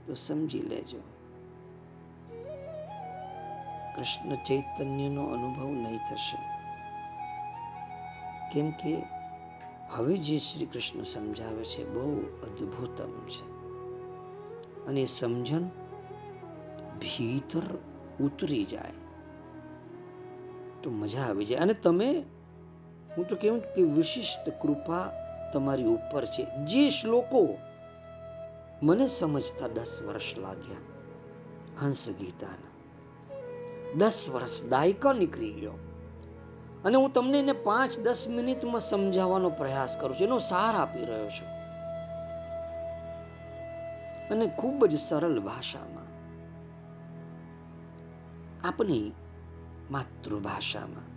તો સમજી લેજો કૃષ્ણ ચૈતન્યનો અનુભવ નહીં થશે. કેમ કે હવે જે શ્રી કૃષ્ણ સમજાવે છે બહુ અદ્ભુતમ છે. અને સમજણ ભીતર ઉતરી જાય. તો મજા આવી જાય. અને તમે, હું તો કેવું કે વિશિષ્ટ કૃપા તમારી ઉપર છે. જે શ્લોકો મને સમજતા દસ વર્ષ લાગ્યા. હંસ ગીતાના. દસ વર્ષ દાયકો નીકળી ગયો. અને હું તમને એને પાંચ, દસ મિનિટમાં સમજાવવાનો પ્રયાસ કરું છું. એનો સાર આપી રહ્યો છું. અને ખૂબ જ સરળ ભાષામાં આપણી માતૃભાષામાં,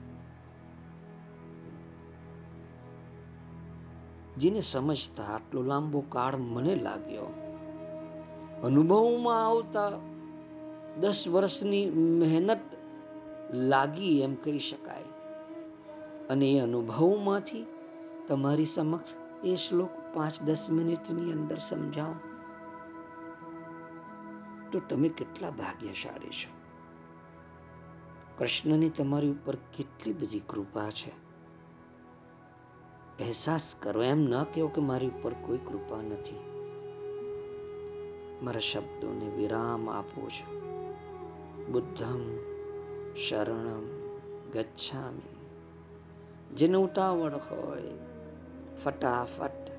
જેને સમજતા આટલો લાંબો કાળ મને લાગ્યો. અનુભવમાં આવતા દસ વર્ષની મહેનત લાગી એમ કહી શકાય. અને એ અનુભવમાંથી તમારી સમક્ષ એ શ્લોક પાંચ દસ મિનિટની અંદર સમજાવો. તો તમે કેટલા ભાગ્યશાળી છો. કૃષ્ણની તમારી ઉપર કેટલી બધી કૃપા છે. અહેસાસ કરો એમ ન કહો કે મારી ઉપર કોઈ કૃપા નથી. મારા શબ્દોને વિરામ આપવો છું. બુદ્ધમ શરણમ ગચ્છામી. જેને ઉતાવળ હોય, ફટાફટ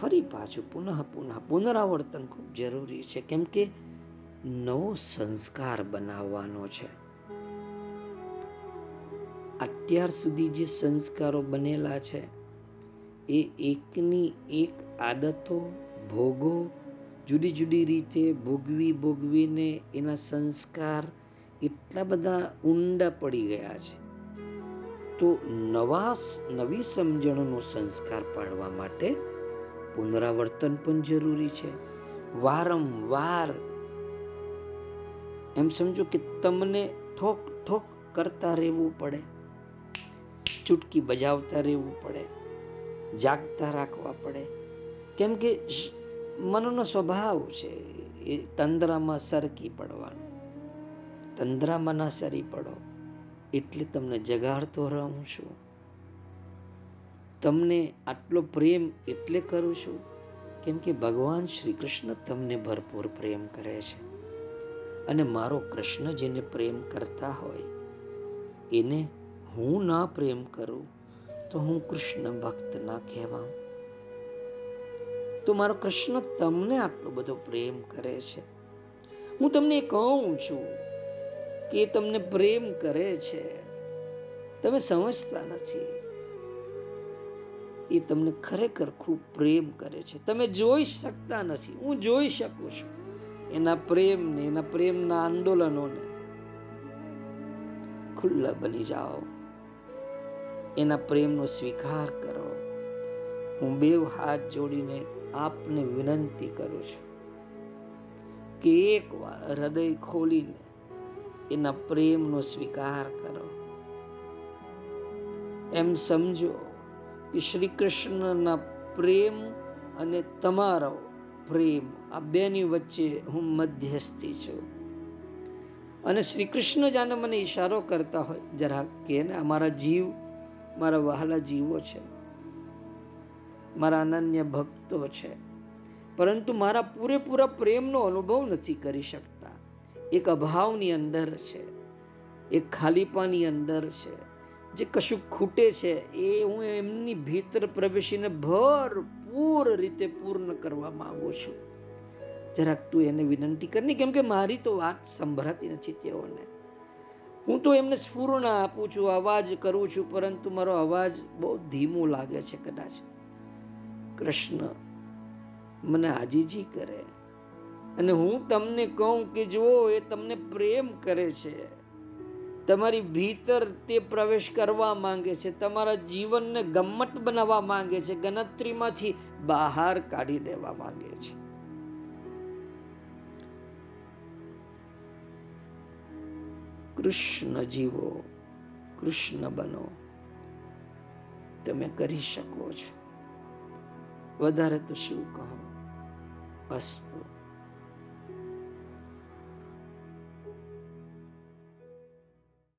ફરી પાછું પુનઃ પુનઃ પુનરાવર્તન ખૂબ જરૂરી છે, કેમ કે નવો સંસ્કાર બનાવવાનો છે. અત્યાર સુધી જે સંસ્કારો બનેલા છે, એ એકની એક આદતો, ભોગો જુદી જુદી રીતે ભોગવી, ભોગવીને એના સંસ્કાર એટલા બધા ઊંડા પડી ગયા છે. તો નવા નવી સમજણનો સંસ્કાર પાડવા માટે પુનરાવર્તન પણ જરૂરી છે. વારંવાર એમ સમજો કે તમને ઠોક ઠોક કરતા રહેવું પડે. ચૂટકી બજાવતા રહેવું પડે. જાગતા રાખવા પડે. કેમ કે મનનો સ્વભાવ છે, એ તંદ્રામાં સરકી પડવાનું. તંદ્રામાં ના સરી પડો, એટલે તમને જગાડતો રહું છું. તમને આટલો પ્રેમ એટલે કરું છું, કેમ કે ભગવાન શ્રી કૃષ્ણ તમને ભરપૂર પ્રેમ કરે છે. અને મારો કૃષ્ણ જેને પ્રેમ કરતા હોય, એને હું ના પ્રેમ કરું, તો હું કૃષ્ણ ભક્ત ના કહેવાઉં. તો મારો કૃષ્ણ તમને આટલો બધો પ્રેમ કરે છે. હું તમને કહું છું કે તમને પ્રેમ કરે છે. તમે સમજતા નથી. એ તમને ખરેખર ખૂબ પ્રેમ કરે છે. તમે જોઈ શકતા નથી. હું જોઈ શકું છું એના પ્રેમને, એના પ્રેમના આંદોલનોને. ખુલ્લા બની જાઓ. એના પ્રેમનો સ્વીકાર કરો. હું બે હાથ જોડીને આપને વિનંતી કરું છું કે એક વાર હૃદય ખોલીને એના પ્રેમનો સ્વીકાર કરો. એમ સમજો કે શ્રી કૃષ્ણના પ્રેમ અને તમારો પ્રેમ આ બેની વચ્ચે હું મધ્યસ્થી છું. અને શ્રી કૃષ્ણ જાને મને ઈશારો કરતા હોય. જરા કે ને, અમારા જીવ, મારા વહાલા જીવો છે. મારા અનન્ય ભક્તો છે. પરંતુ મારા પૂરેપૂરા પ્રેમનો અનુભવ નથી કરી શકતા. એક અભાવની અંદર છે. એક ખાલીપાની અંદર છે. જે કશું ખૂટે છે એ હું એમની ભીતર પ્રવેશીને ભરપૂર રીતે પૂર્ણ કરવા માંગુ છું. જરાક તું એને વિનંતી કરની કેમ કે મારી તો વાત સંભળાતી નથી તેઓને. હું તો એમને સ્ફૂર્ણ આપું છું, અવાજ કરું છું, પરંતુ મારો અવાજ બહુ ધીમો લાગે છે કદાચ. કૃષ્ણ મને આજીજી કરે. અને હું તમને કહું કે જુઓ, એ તમને પ્રેમ કરે છે. તમારી ભીતર તે પ્રવેશ કરવા માંગે છે. તમારા જીવનને ગમ્મત બનાવવા માંગે છે. ગણતરીમાંથી બહાર કાઢી દેવા માંગે છે. કૃષ્ણ જીવો, કૃષ્ણ બનો. તમે કરી શકો છો. વધારે તો શું કહો અસ્તુ